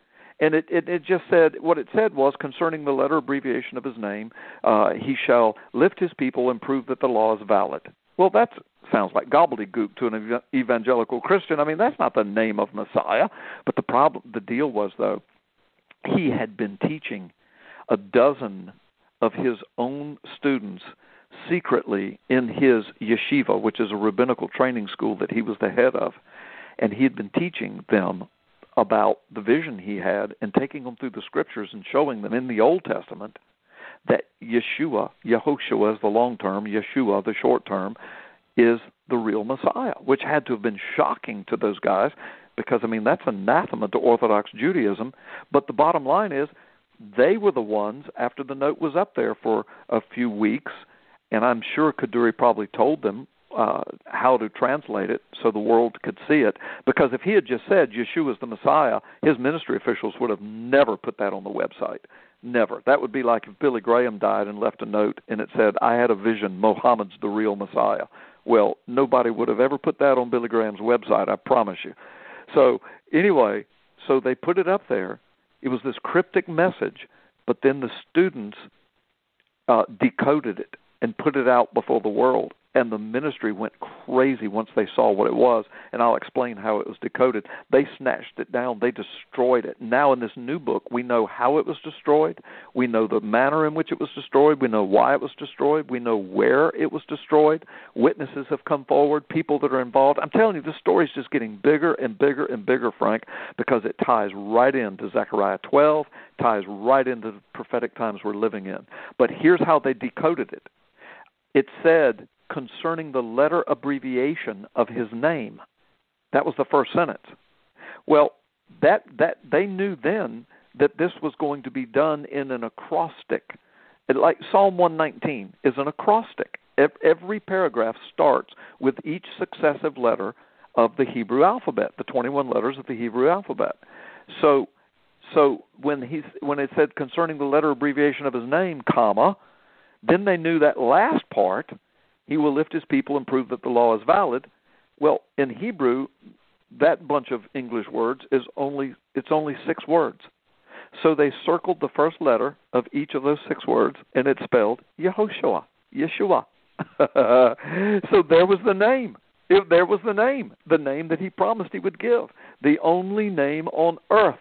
And it, it, it just said what it said was concerning the letter abbreviation of his name, uh, he shall lift his people and prove that the law is valid. Well, that sounds like gobbledygook to an evangelical Christian. I mean, that's not the name of Messiah. But the problem, the deal was though, he had been teaching a dozen of his own students secretly in his yeshiva, which is a rabbinical training school that he was the head of. And he had been teaching them about the vision he had and taking them through the scriptures and showing them in the Old Testament that Yeshua, Yehoshua is the long term, Yeshua, the short term, is the real Messiah, which had to have been shocking to those guys because, I mean, that's anathema to Orthodox Judaism. But the bottom line is they were the ones after the note was up there for a few weeks, and I'm sure Kaduri probably told them uh, how to translate it so the world could see it. Because if he had just said Yeshua is the Messiah, his ministry officials would have never put that on the website. Never. That would be like if Billy Graham died and left a note and it said, I had a vision, Mohammed's the real Messiah. Well, nobody would have ever put that on Billy Graham's website, I promise you. So, anyway, so they put it up there it was this cryptic message, but then the students uh, decoded it and put it out before the world and the ministry went crazy once they saw what it was and I'll explain how it was decoded. They snatched it down, they destroyed it. Now in this new book, we know how it was destroyed, we know the manner in which it was destroyed, we know why it was destroyed, we know where it was destroyed. Witnesses have come forward, people that are involved. I'm telling you this story is just getting bigger and bigger and bigger, Frank, because it ties right into Zechariah 12, ties right into the prophetic times we're living in. But here's how they decoded it. It said concerning the letter abbreviation of his name. That was the first sentence. Well, that that they knew then that this was going to be done in an acrostic. Like Psalm 119 is an acrostic. Every paragraph starts with each successive letter of the Hebrew alphabet, the 21 letters of the Hebrew alphabet. So, so when he when it said concerning the letter abbreviation of his name, comma, then they knew that last part, he will lift his people and prove that the law is valid. Well, in Hebrew, that bunch of English words is only it's only six words. So they circled the first letter of each of those six words, and it spelled Yehoshua, Yeshua. so there was the name. If there was the name, the name that he promised he would give, the only name on earth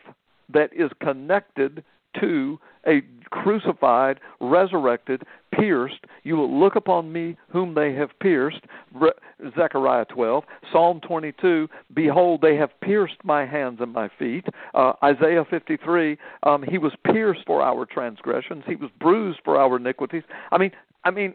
that is connected to a crucified, resurrected, pierced. You will look upon me whom they have pierced. Zechariah 12. Psalm 22. Behold, they have pierced my hands and my feet. Uh, Isaiah 53. Um, he was pierced for our transgressions. He was bruised for our iniquities. I mean, I mean,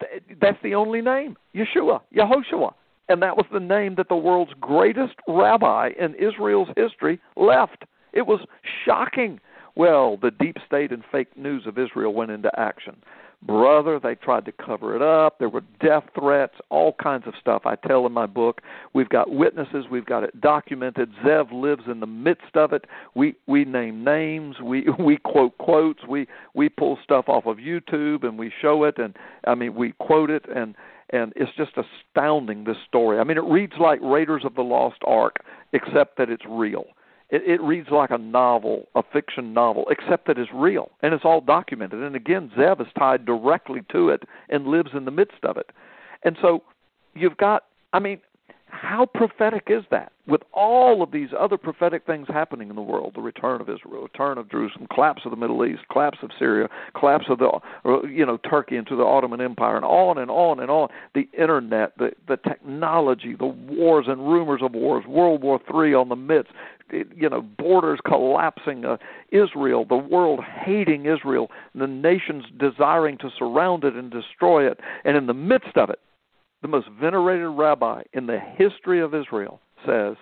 th- that's the only name. Yeshua, Yehoshua. And that was the name that the world's greatest rabbi in Israel's history left. It was shocking well, the deep state and fake news of Israel went into action. Brother, they tried to cover it up. There were death threats, all kinds of stuff. I tell in my book. We've got witnesses. We've got it documented. Zev lives in the midst of it. We we name names. We we quote quotes. We we pull stuff off of YouTube and we show it. And I mean we quote it and and it's just astounding this story. I mean, it reads like Raiders of the Lost Ark, except that it's real. It, it reads like a novel, a fiction novel, except that it's real and it's all documented. And again, Zev is tied directly to it and lives in the midst of it. And so you've got, I mean, how prophetic is that? With all of these other prophetic things happening in the world, the return of Israel, return of Jerusalem, collapse of the Middle East, collapse of Syria, collapse of the you know Turkey into the Ottoman Empire, and on and on and on. The internet, the the technology, the wars and rumors of wars, World War Three on the midst, you know borders collapsing, uh, Israel, the world hating Israel, the nations desiring to surround it and destroy it, and in the midst of it, the most venerated rabbi in the history of Israel says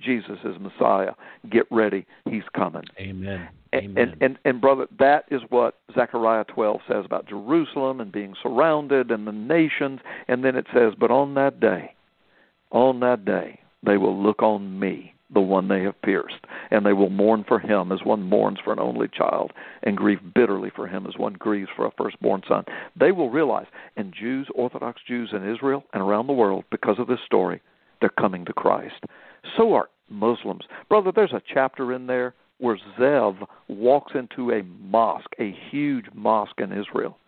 Jesus is Messiah. Get ready, he's coming. Amen. And, and and and brother, that is what Zechariah 12 says about Jerusalem and being surrounded and the nations. And then it says, "But on that day, on that day, they will look on me, the one they have pierced, and they will mourn for him as one mourns for an only child, and grieve bitterly for him as one grieves for a firstborn son. They will realize, and Jews, Orthodox Jews in Israel and around the world, because of this story, they're coming to Christ. So are Muslims. Brother, there's a chapter in there where Zev walks into a mosque, a huge mosque in Israel,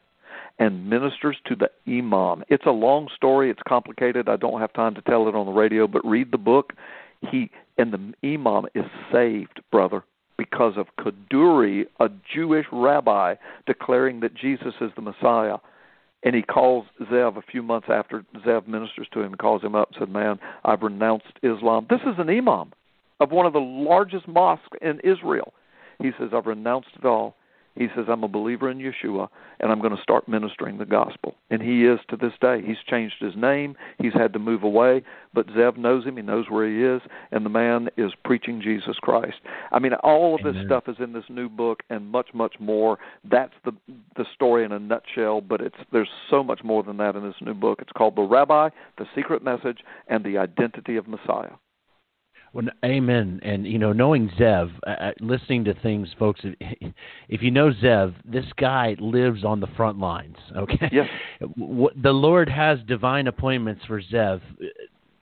and ministers to the imam. It's a long story, it's complicated. I don't have time to tell it on the radio, but read the book. He and the imam is saved, brother, because of Kaduri, a Jewish rabbi, declaring that Jesus is the Messiah. And he calls Zev a few months after Zev ministers to him, and calls him up and said, Man, I've renounced Islam. This is an imam of one of the largest mosques in Israel. He says, I've renounced it all he says, I'm a believer in Yeshua, and I'm going to start ministering the gospel. And he is to this day. He's changed his name. He's had to move away, but Zev knows him. He knows where he is, and the man is preaching Jesus Christ. I mean, all of this Amen. stuff is in this new book, and much, much more. That's the the story in a nutshell. But it's there's so much more than that in this new book. It's called The Rabbi, The Secret Message, and the Identity of Messiah. Well, amen. And you know, knowing Zev, uh, uh listening to things, folks. If, if you know Zev, this guy lives on the front lines. Okay. Yes. The Lord has divine appointments for Zev uh,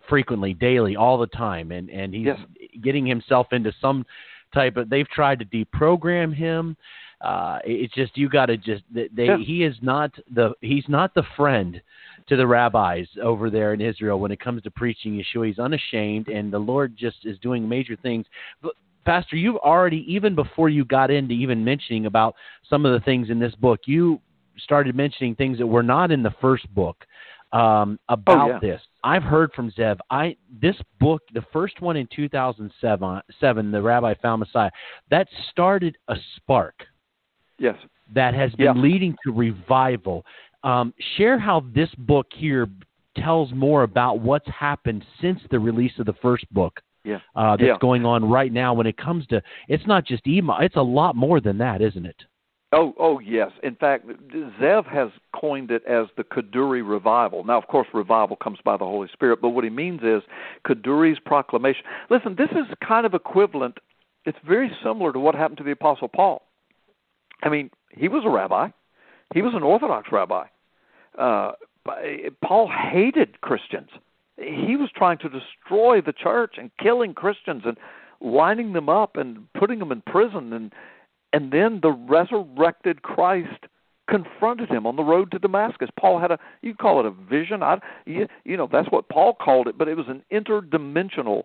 frequently, daily, all the time, and and he's yes. getting himself into some type of. They've tried to deprogram him. Uh, it's just you got to just they. Yeah. He is not the he's not the friend to the rabbis over there in Israel when it comes to preaching Yeshua. He's unashamed, and the Lord just is doing major things. But Pastor, you've already, even before you got into even mentioning about some of the things in this book, you started mentioning things that were not in the first book um, about oh, yeah. this. I've heard from Zev. I this book, the first one in 2007, seven, the Rabbi Found Messiah, that started a spark. Yes. That has been yeah. leading to revival Um, share how this book here tells more about what's happened since the release of the first book. Yeah. Uh, that's yeah. going on right now when it comes to it's not just emo it's a lot more than that isn't it Oh, oh yes. In fact, Zev has coined it as the Kaduri revival. Now, of course, revival comes by the Holy Spirit, but what he means is Kaduri's proclamation. Listen, this is kind of equivalent. It's very similar to what happened to the Apostle Paul. I mean, he was a rabbi. He was an Orthodox rabbi. Uh, Paul hated Christians. He was trying to destroy the church and killing Christians and lining them up and putting them in prison and and then the resurrected Christ confronted him on the road to Damascus. Paul had a you call it a vision. I you, you know that's what Paul called it, but it was an interdimensional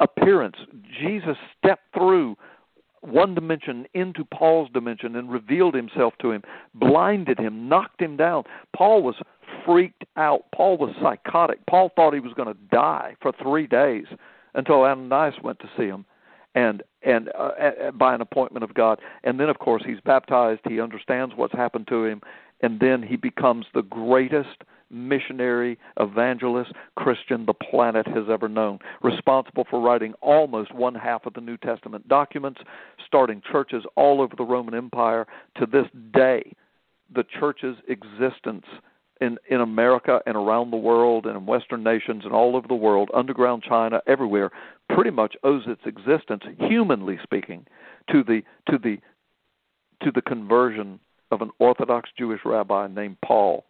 appearance. Jesus stepped through one dimension into Paul's dimension and revealed himself to him, blinded him, knocked him down. Paul was freaked out. Paul was psychotic. Paul thought he was going to die for 3 days until Ananias went to see him and and uh, by an appointment of God. And then, of course, he's baptized. He understands what's happened to him, and then he becomes the greatest missionary, evangelist, Christian the planet has ever known, responsible for writing almost one half of the New Testament documents, starting churches all over the Roman Empire. To this day, the church's existence in in America and around the world and in Western nations and all over the world, underground China, everywhere, pretty much owes its existence, humanly speaking, to the to the to the conversion of an Orthodox Jewish rabbi named Paul.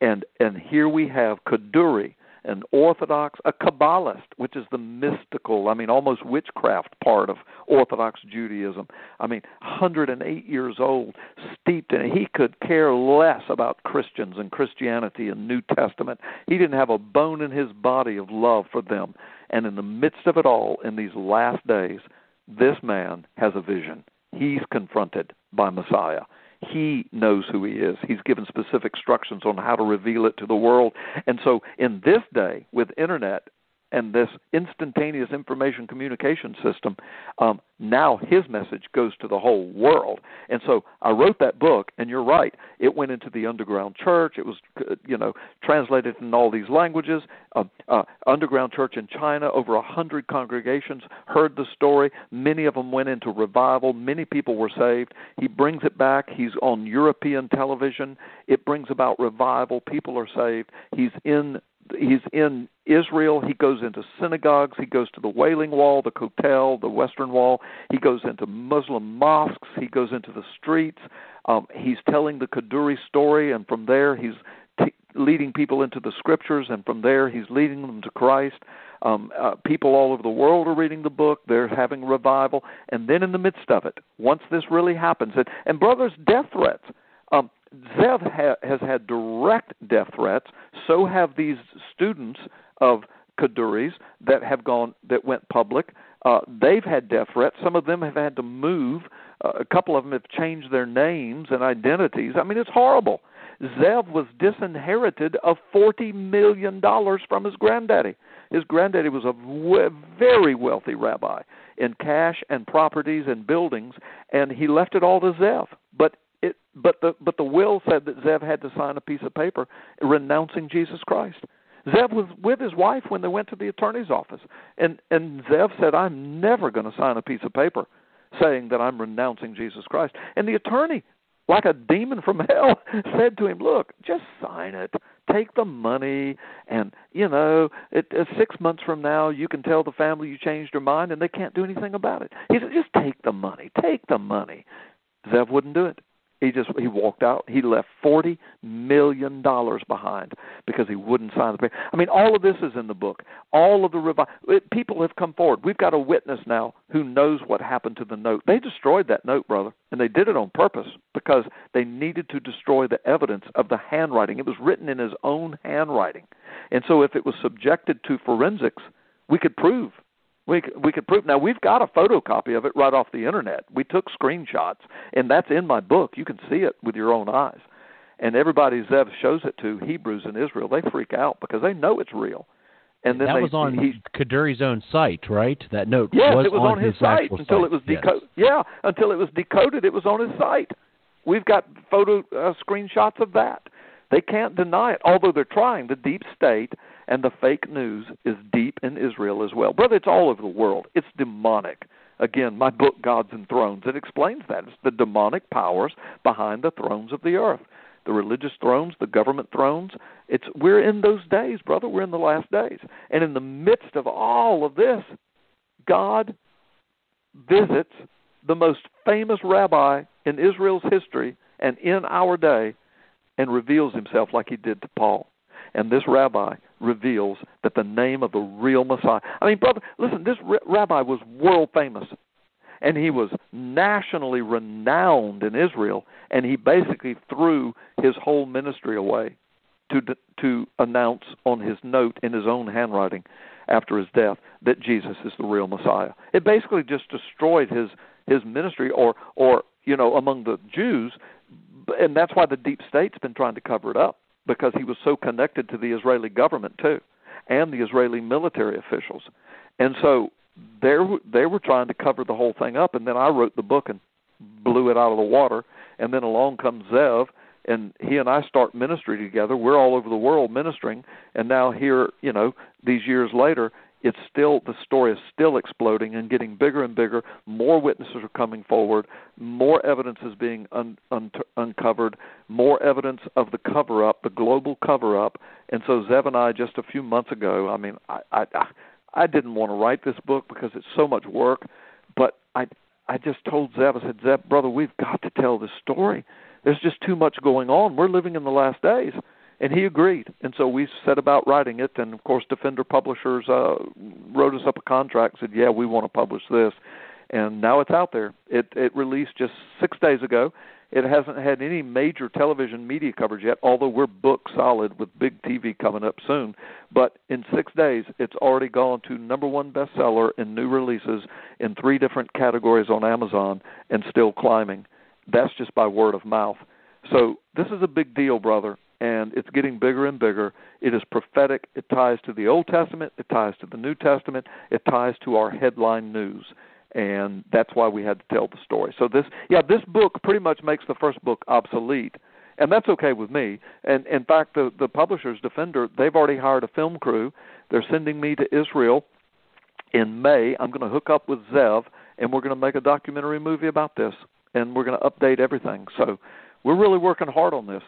And and here we have Kaduri, an Orthodox, a Kabbalist, which is the mystical, I mean, almost witchcraft part of Orthodox Judaism. I mean, 108 years old, steeped in it. He could care less about Christians and Christianity and New Testament. He didn't have a bone in his body of love for them. And in the midst of it all, in these last days, this man has a vision. He's confronted by Messiah. He knows who he is. He's given specific instructions on how to reveal it to the world. And so, in this day, with internet and this instantaneous information communication system, um, now his message goes to the whole world. And so I wrote that book, and you're right. It went into the underground church. It was, uh, you know, translated in all these languages. Uh, uh, underground church in China, over a hundred congregations heard the story. Many of them went into revival. Many people were saved. He brings it back. He's on European television. It brings about revival. People are saved. He's in he's in Israel. He goes into synagogues. He goes to the Wailing Wall, the Kotel, the Western Wall. He goes into Muslim mosques. He goes into the streets. Um, he's telling the Kaduri story, and from there he's t- leading people into the scriptures, and from there he's leading them to Christ. Um, uh, people all over the world are reading the book. They're having revival, and then in the midst of it, once this really happens, and, and brothers, death threats. Um, Zev ha- has had direct death threats. So have these students of Kaduri's that have gone that went public. Uh, they've had death threats. Some of them have had to move. Uh, a couple of them have changed their names and identities. I mean, it's horrible. Zev was disinherited of forty million dollars from his granddaddy. His granddaddy was a w- very wealthy rabbi in cash and properties and buildings, and he left it all to Zev. But but the but the will said that Zev had to sign a piece of paper renouncing Jesus Christ. Zev was with his wife when they went to the attorney's office, and and Zev said, "I'm never going to sign a piece of paper saying that I'm renouncing Jesus Christ." And the attorney, like a demon from hell, said to him, "Look, just sign it. Take the money, and you know, it, uh, six months from now, you can tell the family you changed your mind, and they can't do anything about it." He said, "Just take the money. Take the money." Zev wouldn't do it. He just he walked out. He left forty million dollars behind because he wouldn't sign the paper. I mean, all of this is in the book. All of the revi- people have come forward. We've got a witness now who knows what happened to the note. They destroyed that note, brother, and they did it on purpose because they needed to destroy the evidence of the handwriting. It was written in his own handwriting, and so if it was subjected to forensics, we could prove we we could prove now we've got a photocopy of it right off the internet. We took screenshots, and that's in my book. You can see it with your own eyes. And everybody Zev shows it to Hebrews in Israel, they freak out because they know it's real. And then that they, was on he, Kaduri's own site, right? That note yes, was, it was on, on his, his site until site. it was yes. decoded. Yeah, until it was decoded, it was on his site. We've got photo uh, screenshots of that. They can't deny it, although they're trying. The deep state and the fake news is deep in Israel as well. Brother, it's all over the world. It's demonic. Again, my book, Gods and Thrones, it explains that. It's the demonic powers behind the thrones of the earth. The religious thrones, the government thrones. It's we're in those days, brother. We're in the last days. And in the midst of all of this, God visits the most famous rabbi in Israel's history and in our day and reveals himself like he did to Paul. And this rabbi reveals that the name of the real Messiah. I mean, brother, listen, this rabbi was world famous. And he was nationally renowned in Israel, and he basically threw his whole ministry away to to announce on his note in his own handwriting after his death that Jesus is the real Messiah. It basically just destroyed his his ministry or or you know among the Jews and that's why the deep state's been trying to cover it up because he was so connected to the Israeli government too, and the Israeli military officials, and so they they were trying to cover the whole thing up. And then I wrote the book and blew it out of the water. And then along comes Zev, and he and I start ministry together. We're all over the world ministering, and now here, you know, these years later, it's still the story is still exploding and getting bigger and bigger. More witnesses are coming forward. More evidence is being un, un, uncovered. More evidence of the cover up, the global cover up. And so Zev and I just a few months ago. I mean, I I I didn't want to write this book because it's so much work, but I I just told Zev I said Zev brother we've got to tell this story. There's just too much going on. We're living in the last days and he agreed. And so we set about writing it. And of course, Defender Publishers uh, wrote us up a contract. Said, "Yeah, we want to publish this." And now it's out there. It it released just six days ago. It hasn't had any major television media coverage yet, although we're book solid with big TV coming up soon. But in six days, it's already gone to number one bestseller in new releases in three different categories on Amazon and still climbing. That's just by word of mouth. So this is a big deal, brother and it's getting bigger and bigger. It is prophetic. It ties to the Old Testament, it ties to the New Testament, it ties to our headline news. And that's why we had to tell the story. So this yeah, this book pretty much makes the first book obsolete. And that's okay with me. And in fact the the publishers Defender, they've already hired a film crew. They're sending me to Israel in May. I'm going to hook up with Zev and we're going to make a documentary movie about this and we're going to update everything. So we're really working hard on this.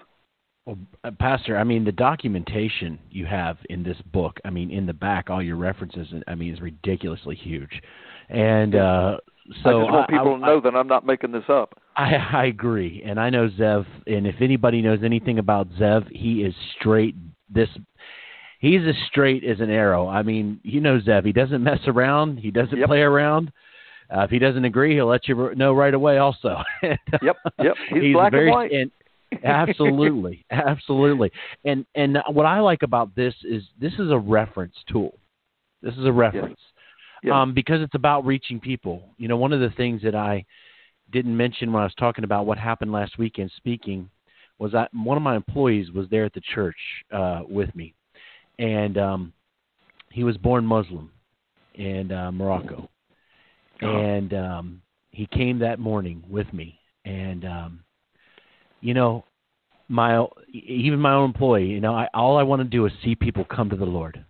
Well, uh, Pastor, I mean, the documentation you have in this book, I mean, in the back, all your references, I mean, is ridiculously huge. And uh, so I just want people I, to know that I'm not making this up. I, I agree, and I know Zev. And if anybody knows anything about Zev, he is straight. This he's as straight as an arrow. I mean, you know Zev. He doesn't mess around. He doesn't yep. play around. Uh, if he doesn't agree, he'll let you know right away. Also, yep, yep. He's, he's black very, and white. And, absolutely, absolutely. And and what I like about this is this is a reference tool. This is a reference. Yes. Um, because it's about reaching people. You know, one of the things that I didn't mention when I was talking about what happened last weekend speaking was that one of my employees was there at the church uh, with me, and um, he was born Muslim in uh, Morocco, oh. and um, he came that morning with me, and um, you know, my even my own employee, you know, I, all I want to do is see people come to the Lord.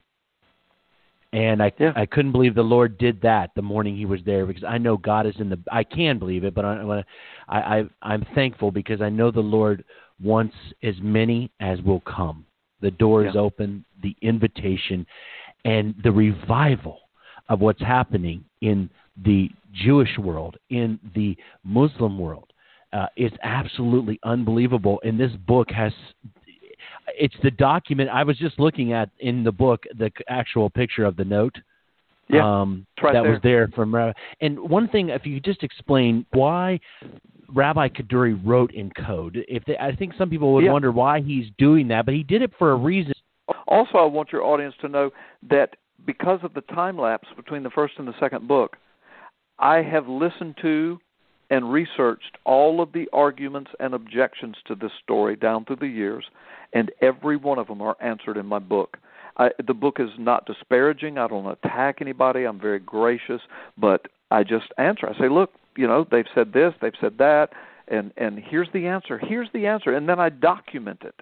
And I yeah. I couldn't believe the Lord did that the morning He was there because I know God is in the. I can believe it, but I I, I I'm thankful because I know the Lord wants as many as will come. The door is yeah. open, the invitation, and the revival of what's happening in the Jewish world, in the Muslim world, uh, is absolutely unbelievable. And this book has it's the document I was just looking at in the book, the actual picture of the note. Yeah, um, right that there. was there from Rabbi. And one thing, if you could just explain why Rabbi Kaduri wrote in code. If they, I think some people would Yeah. wonder why he's doing that, but he did it for a reason. Also, I want your audience to know that because of the time lapse between the first and the second book, I have listened to and researched all of the arguments and objections to this story down through the years, and every one of them are answered in my book. I, the book is not disparaging. I don't attack anybody. I'm very gracious, but I just answer. I say, look, you know, they've said this, they've said that, and and here's the answer. Here's the answer, and then I document it.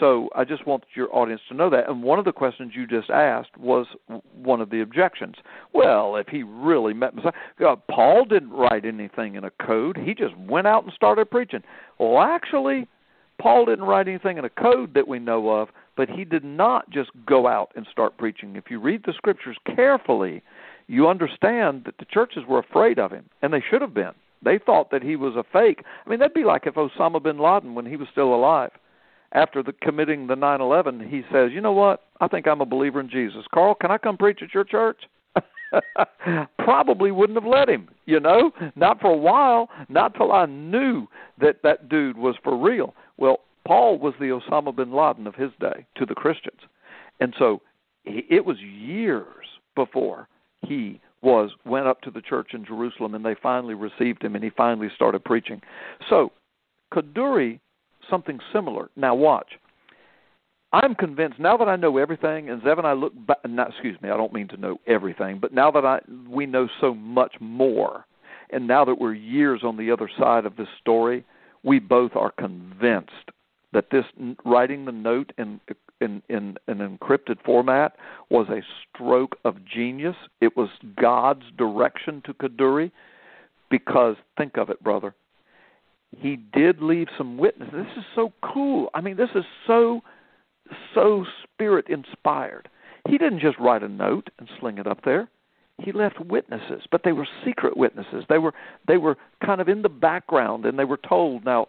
So I just want your audience to know that. And one of the questions you just asked was one of the objections. Well, if he really met Messiah, uh, Paul didn't write anything in a code. He just went out and started preaching. Well, actually, Paul didn't write anything in a code that we know of, but he did not just go out and start preaching. If you read the scriptures carefully, you understand that the churches were afraid of him, and they should have been. They thought that he was a fake. I mean, that'd be like if Osama bin Laden, when he was still alive, after the committing the 9/11, he says, "You know what? I think I'm a believer in Jesus. Carl, can I come preach at your church?" Probably wouldn't have let him, you know, not for a while, not till I knew that that dude was for real. Well, Paul was the Osama bin Laden of his day to the Christians, and so it was years before he was went up to the church in Jerusalem and they finally received him and he finally started preaching. So, Kaduri something similar. Now watch. I'm convinced now that I know everything, and Zev and I look back. Not excuse me, I don't mean to know everything, but now that I we know so much more, and now that we're years on the other side of this story, we both are convinced that this writing the note in in, in an encrypted format was a stroke of genius. It was God's direction to Kaduri, because think of it, brother. He did leave some witnesses. This is so cool. I mean, this is so so spirit inspired. He didn't just write a note and sling it up there. He left witnesses, but they were secret witnesses. They were they were kind of in the background and they were told, now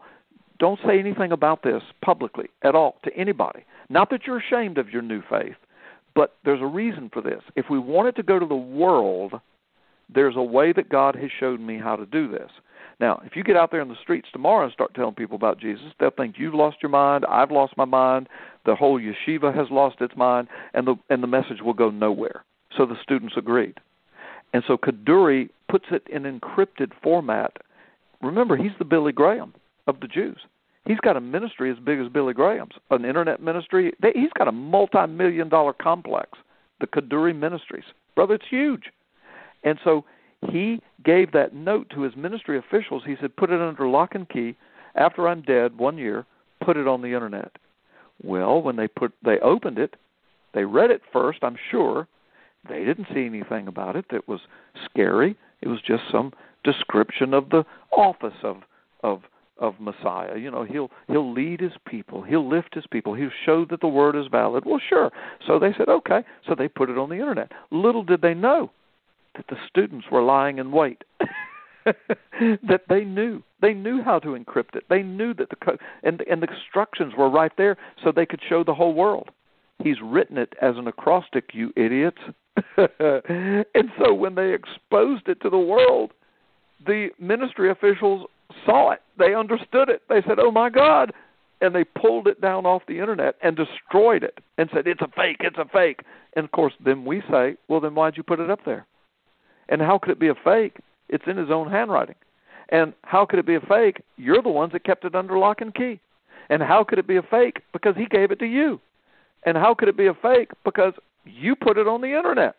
don't say anything about this publicly at all to anybody. Not that you're ashamed of your new faith, but there's a reason for this. If we wanted to go to the world, there's a way that God has showed me how to do this. Now, if you get out there in the streets tomorrow and start telling people about Jesus, they'll think you've lost your mind, I've lost my mind, the whole yeshiva has lost its mind, and the and the message will go nowhere. So the students agreed. And so Kaduri puts it in encrypted format. Remember, he's the Billy Graham of the Jews. He's got a ministry as big as Billy Graham's, an internet ministry. He's got a multi-million dollar complex, the Kaduri Ministries. Brother, it's huge. And so he gave that note to his ministry officials. He said, "Put it under lock and key. After I'm dead, one year, put it on the internet." Well, when they put they opened it, they read it first. I'm sure they didn't see anything about it that was scary. It was just some description of the office of of of Messiah. You know, he'll he'll lead his people, he'll lift his people, he'll show that the word is valid. Well, sure. So they said, okay. So they put it on the internet. Little did they know that the students were lying in wait. that they knew they knew how to encrypt it. They knew that the code and and the instructions were right there, so they could show the whole world. He's written it as an acrostic, you idiots. and so when they exposed it to the world, the ministry officials saw it. They understood it. They said, "Oh my God!" And they pulled it down off the internet and destroyed it and said, "It's a fake. It's a fake." And of course, then we say, "Well, then why'd you put it up there?" And how could it be a fake? It's in his own handwriting. And how could it be a fake? You're the ones that kept it under lock and key. And how could it be a fake? Because he gave it to you. And how could it be a fake? Because you put it on the internet.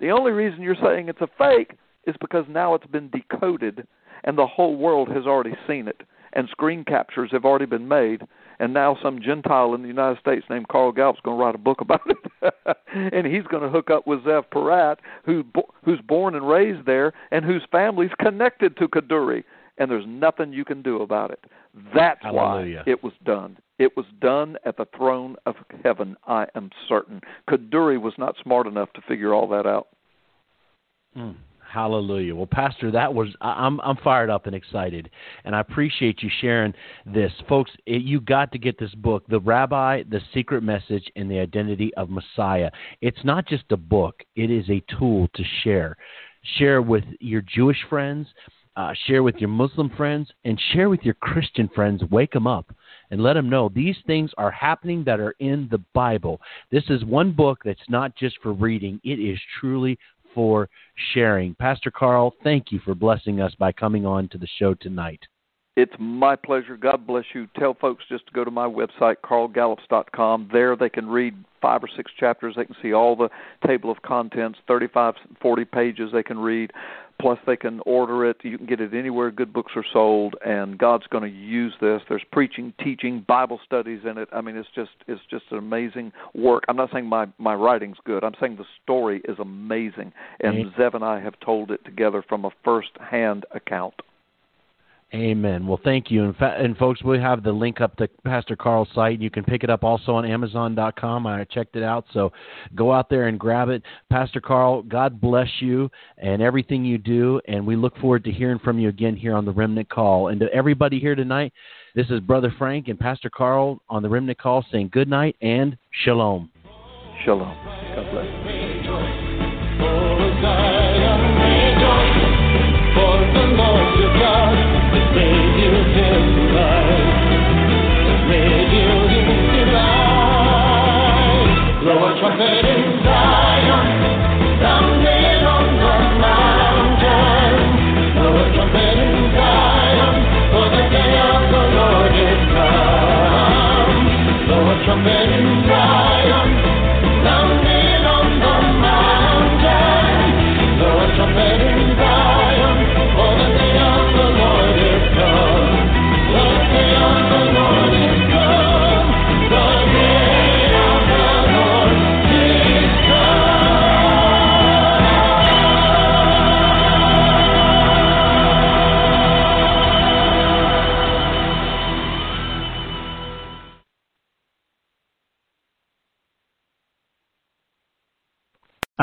The only reason you're saying it's a fake is because now it's been decoded and the whole world has already seen it, and screen captures have already been made, and now some Gentile in the United States named Carl Gallups going to write a book about it, and he's going to hook up with Zev Porat, who who's born and raised there, and whose family's connected to Kaduri, and there's nothing you can do about it. That's Hallelujah. why it was done. It was done at the throne of heaven. I am certain. Kaduri was not smart enough to figure all that out. Mm. Hallelujah. Well, Pastor, that was I'm I'm fired up and excited, and I appreciate you sharing this, folks. It, you got to get this book, "The Rabbi, the Secret Message, and the Identity of Messiah." It's not just a book; it is a tool to share. Share with your Jewish friends, uh, share with your Muslim friends, and share with your Christian friends. Wake them up and let them know these things are happening that are in the Bible. This is one book that's not just for reading; it is truly for sharing. Pastor Carl, thank you for blessing us by coming on to the show tonight. It's my pleasure. God bless you. Tell folks just to go to my website, carlgallups.com. There they can read five or six chapters. They can see all the table of contents, 35, 40 pages they can read. Plus, they can order it. You can get it anywhere good books are sold, and God's going to use this. There's preaching, teaching, Bible studies in it. I mean, it's just it's just an amazing work. I'm not saying my my writing's good. I'm saying the story is amazing, and mm-hmm. Zev and I have told it together from a first-hand account. Amen. Well, thank you. And, fa- and folks, we have the link up to Pastor Carl's site. You can pick it up also on Amazon.com. I checked it out, so go out there and grab it. Pastor Carl, God bless you and everything you do, and we look forward to hearing from you again here on the Remnant Call. And to everybody here tonight, this is Brother Frank and Pastor Carl on the Remnant Call saying good night and shalom. Shalom. God bless. Trumpet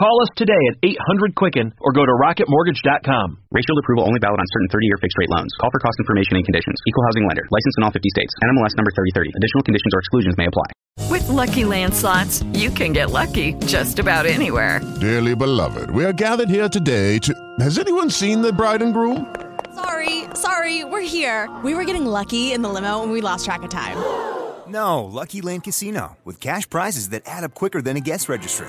Call us today at 800 Quicken or go to rocketmortgage.com. Rate Shield approval only valid on certain 30 year fixed rate loans. Call for cost information and conditions. Equal housing lender. Licensed in all 50 states. NMLS number 3030. Additional conditions or exclusions may apply. With lucky landslots, you can get lucky just about anywhere. Dearly beloved, we are gathered here today to. Has anyone seen the bride and groom? Sorry, sorry, we're here. We were getting lucky in the limo and we lost track of time. No, Lucky Land Casino, with cash prizes that add up quicker than a guest registry.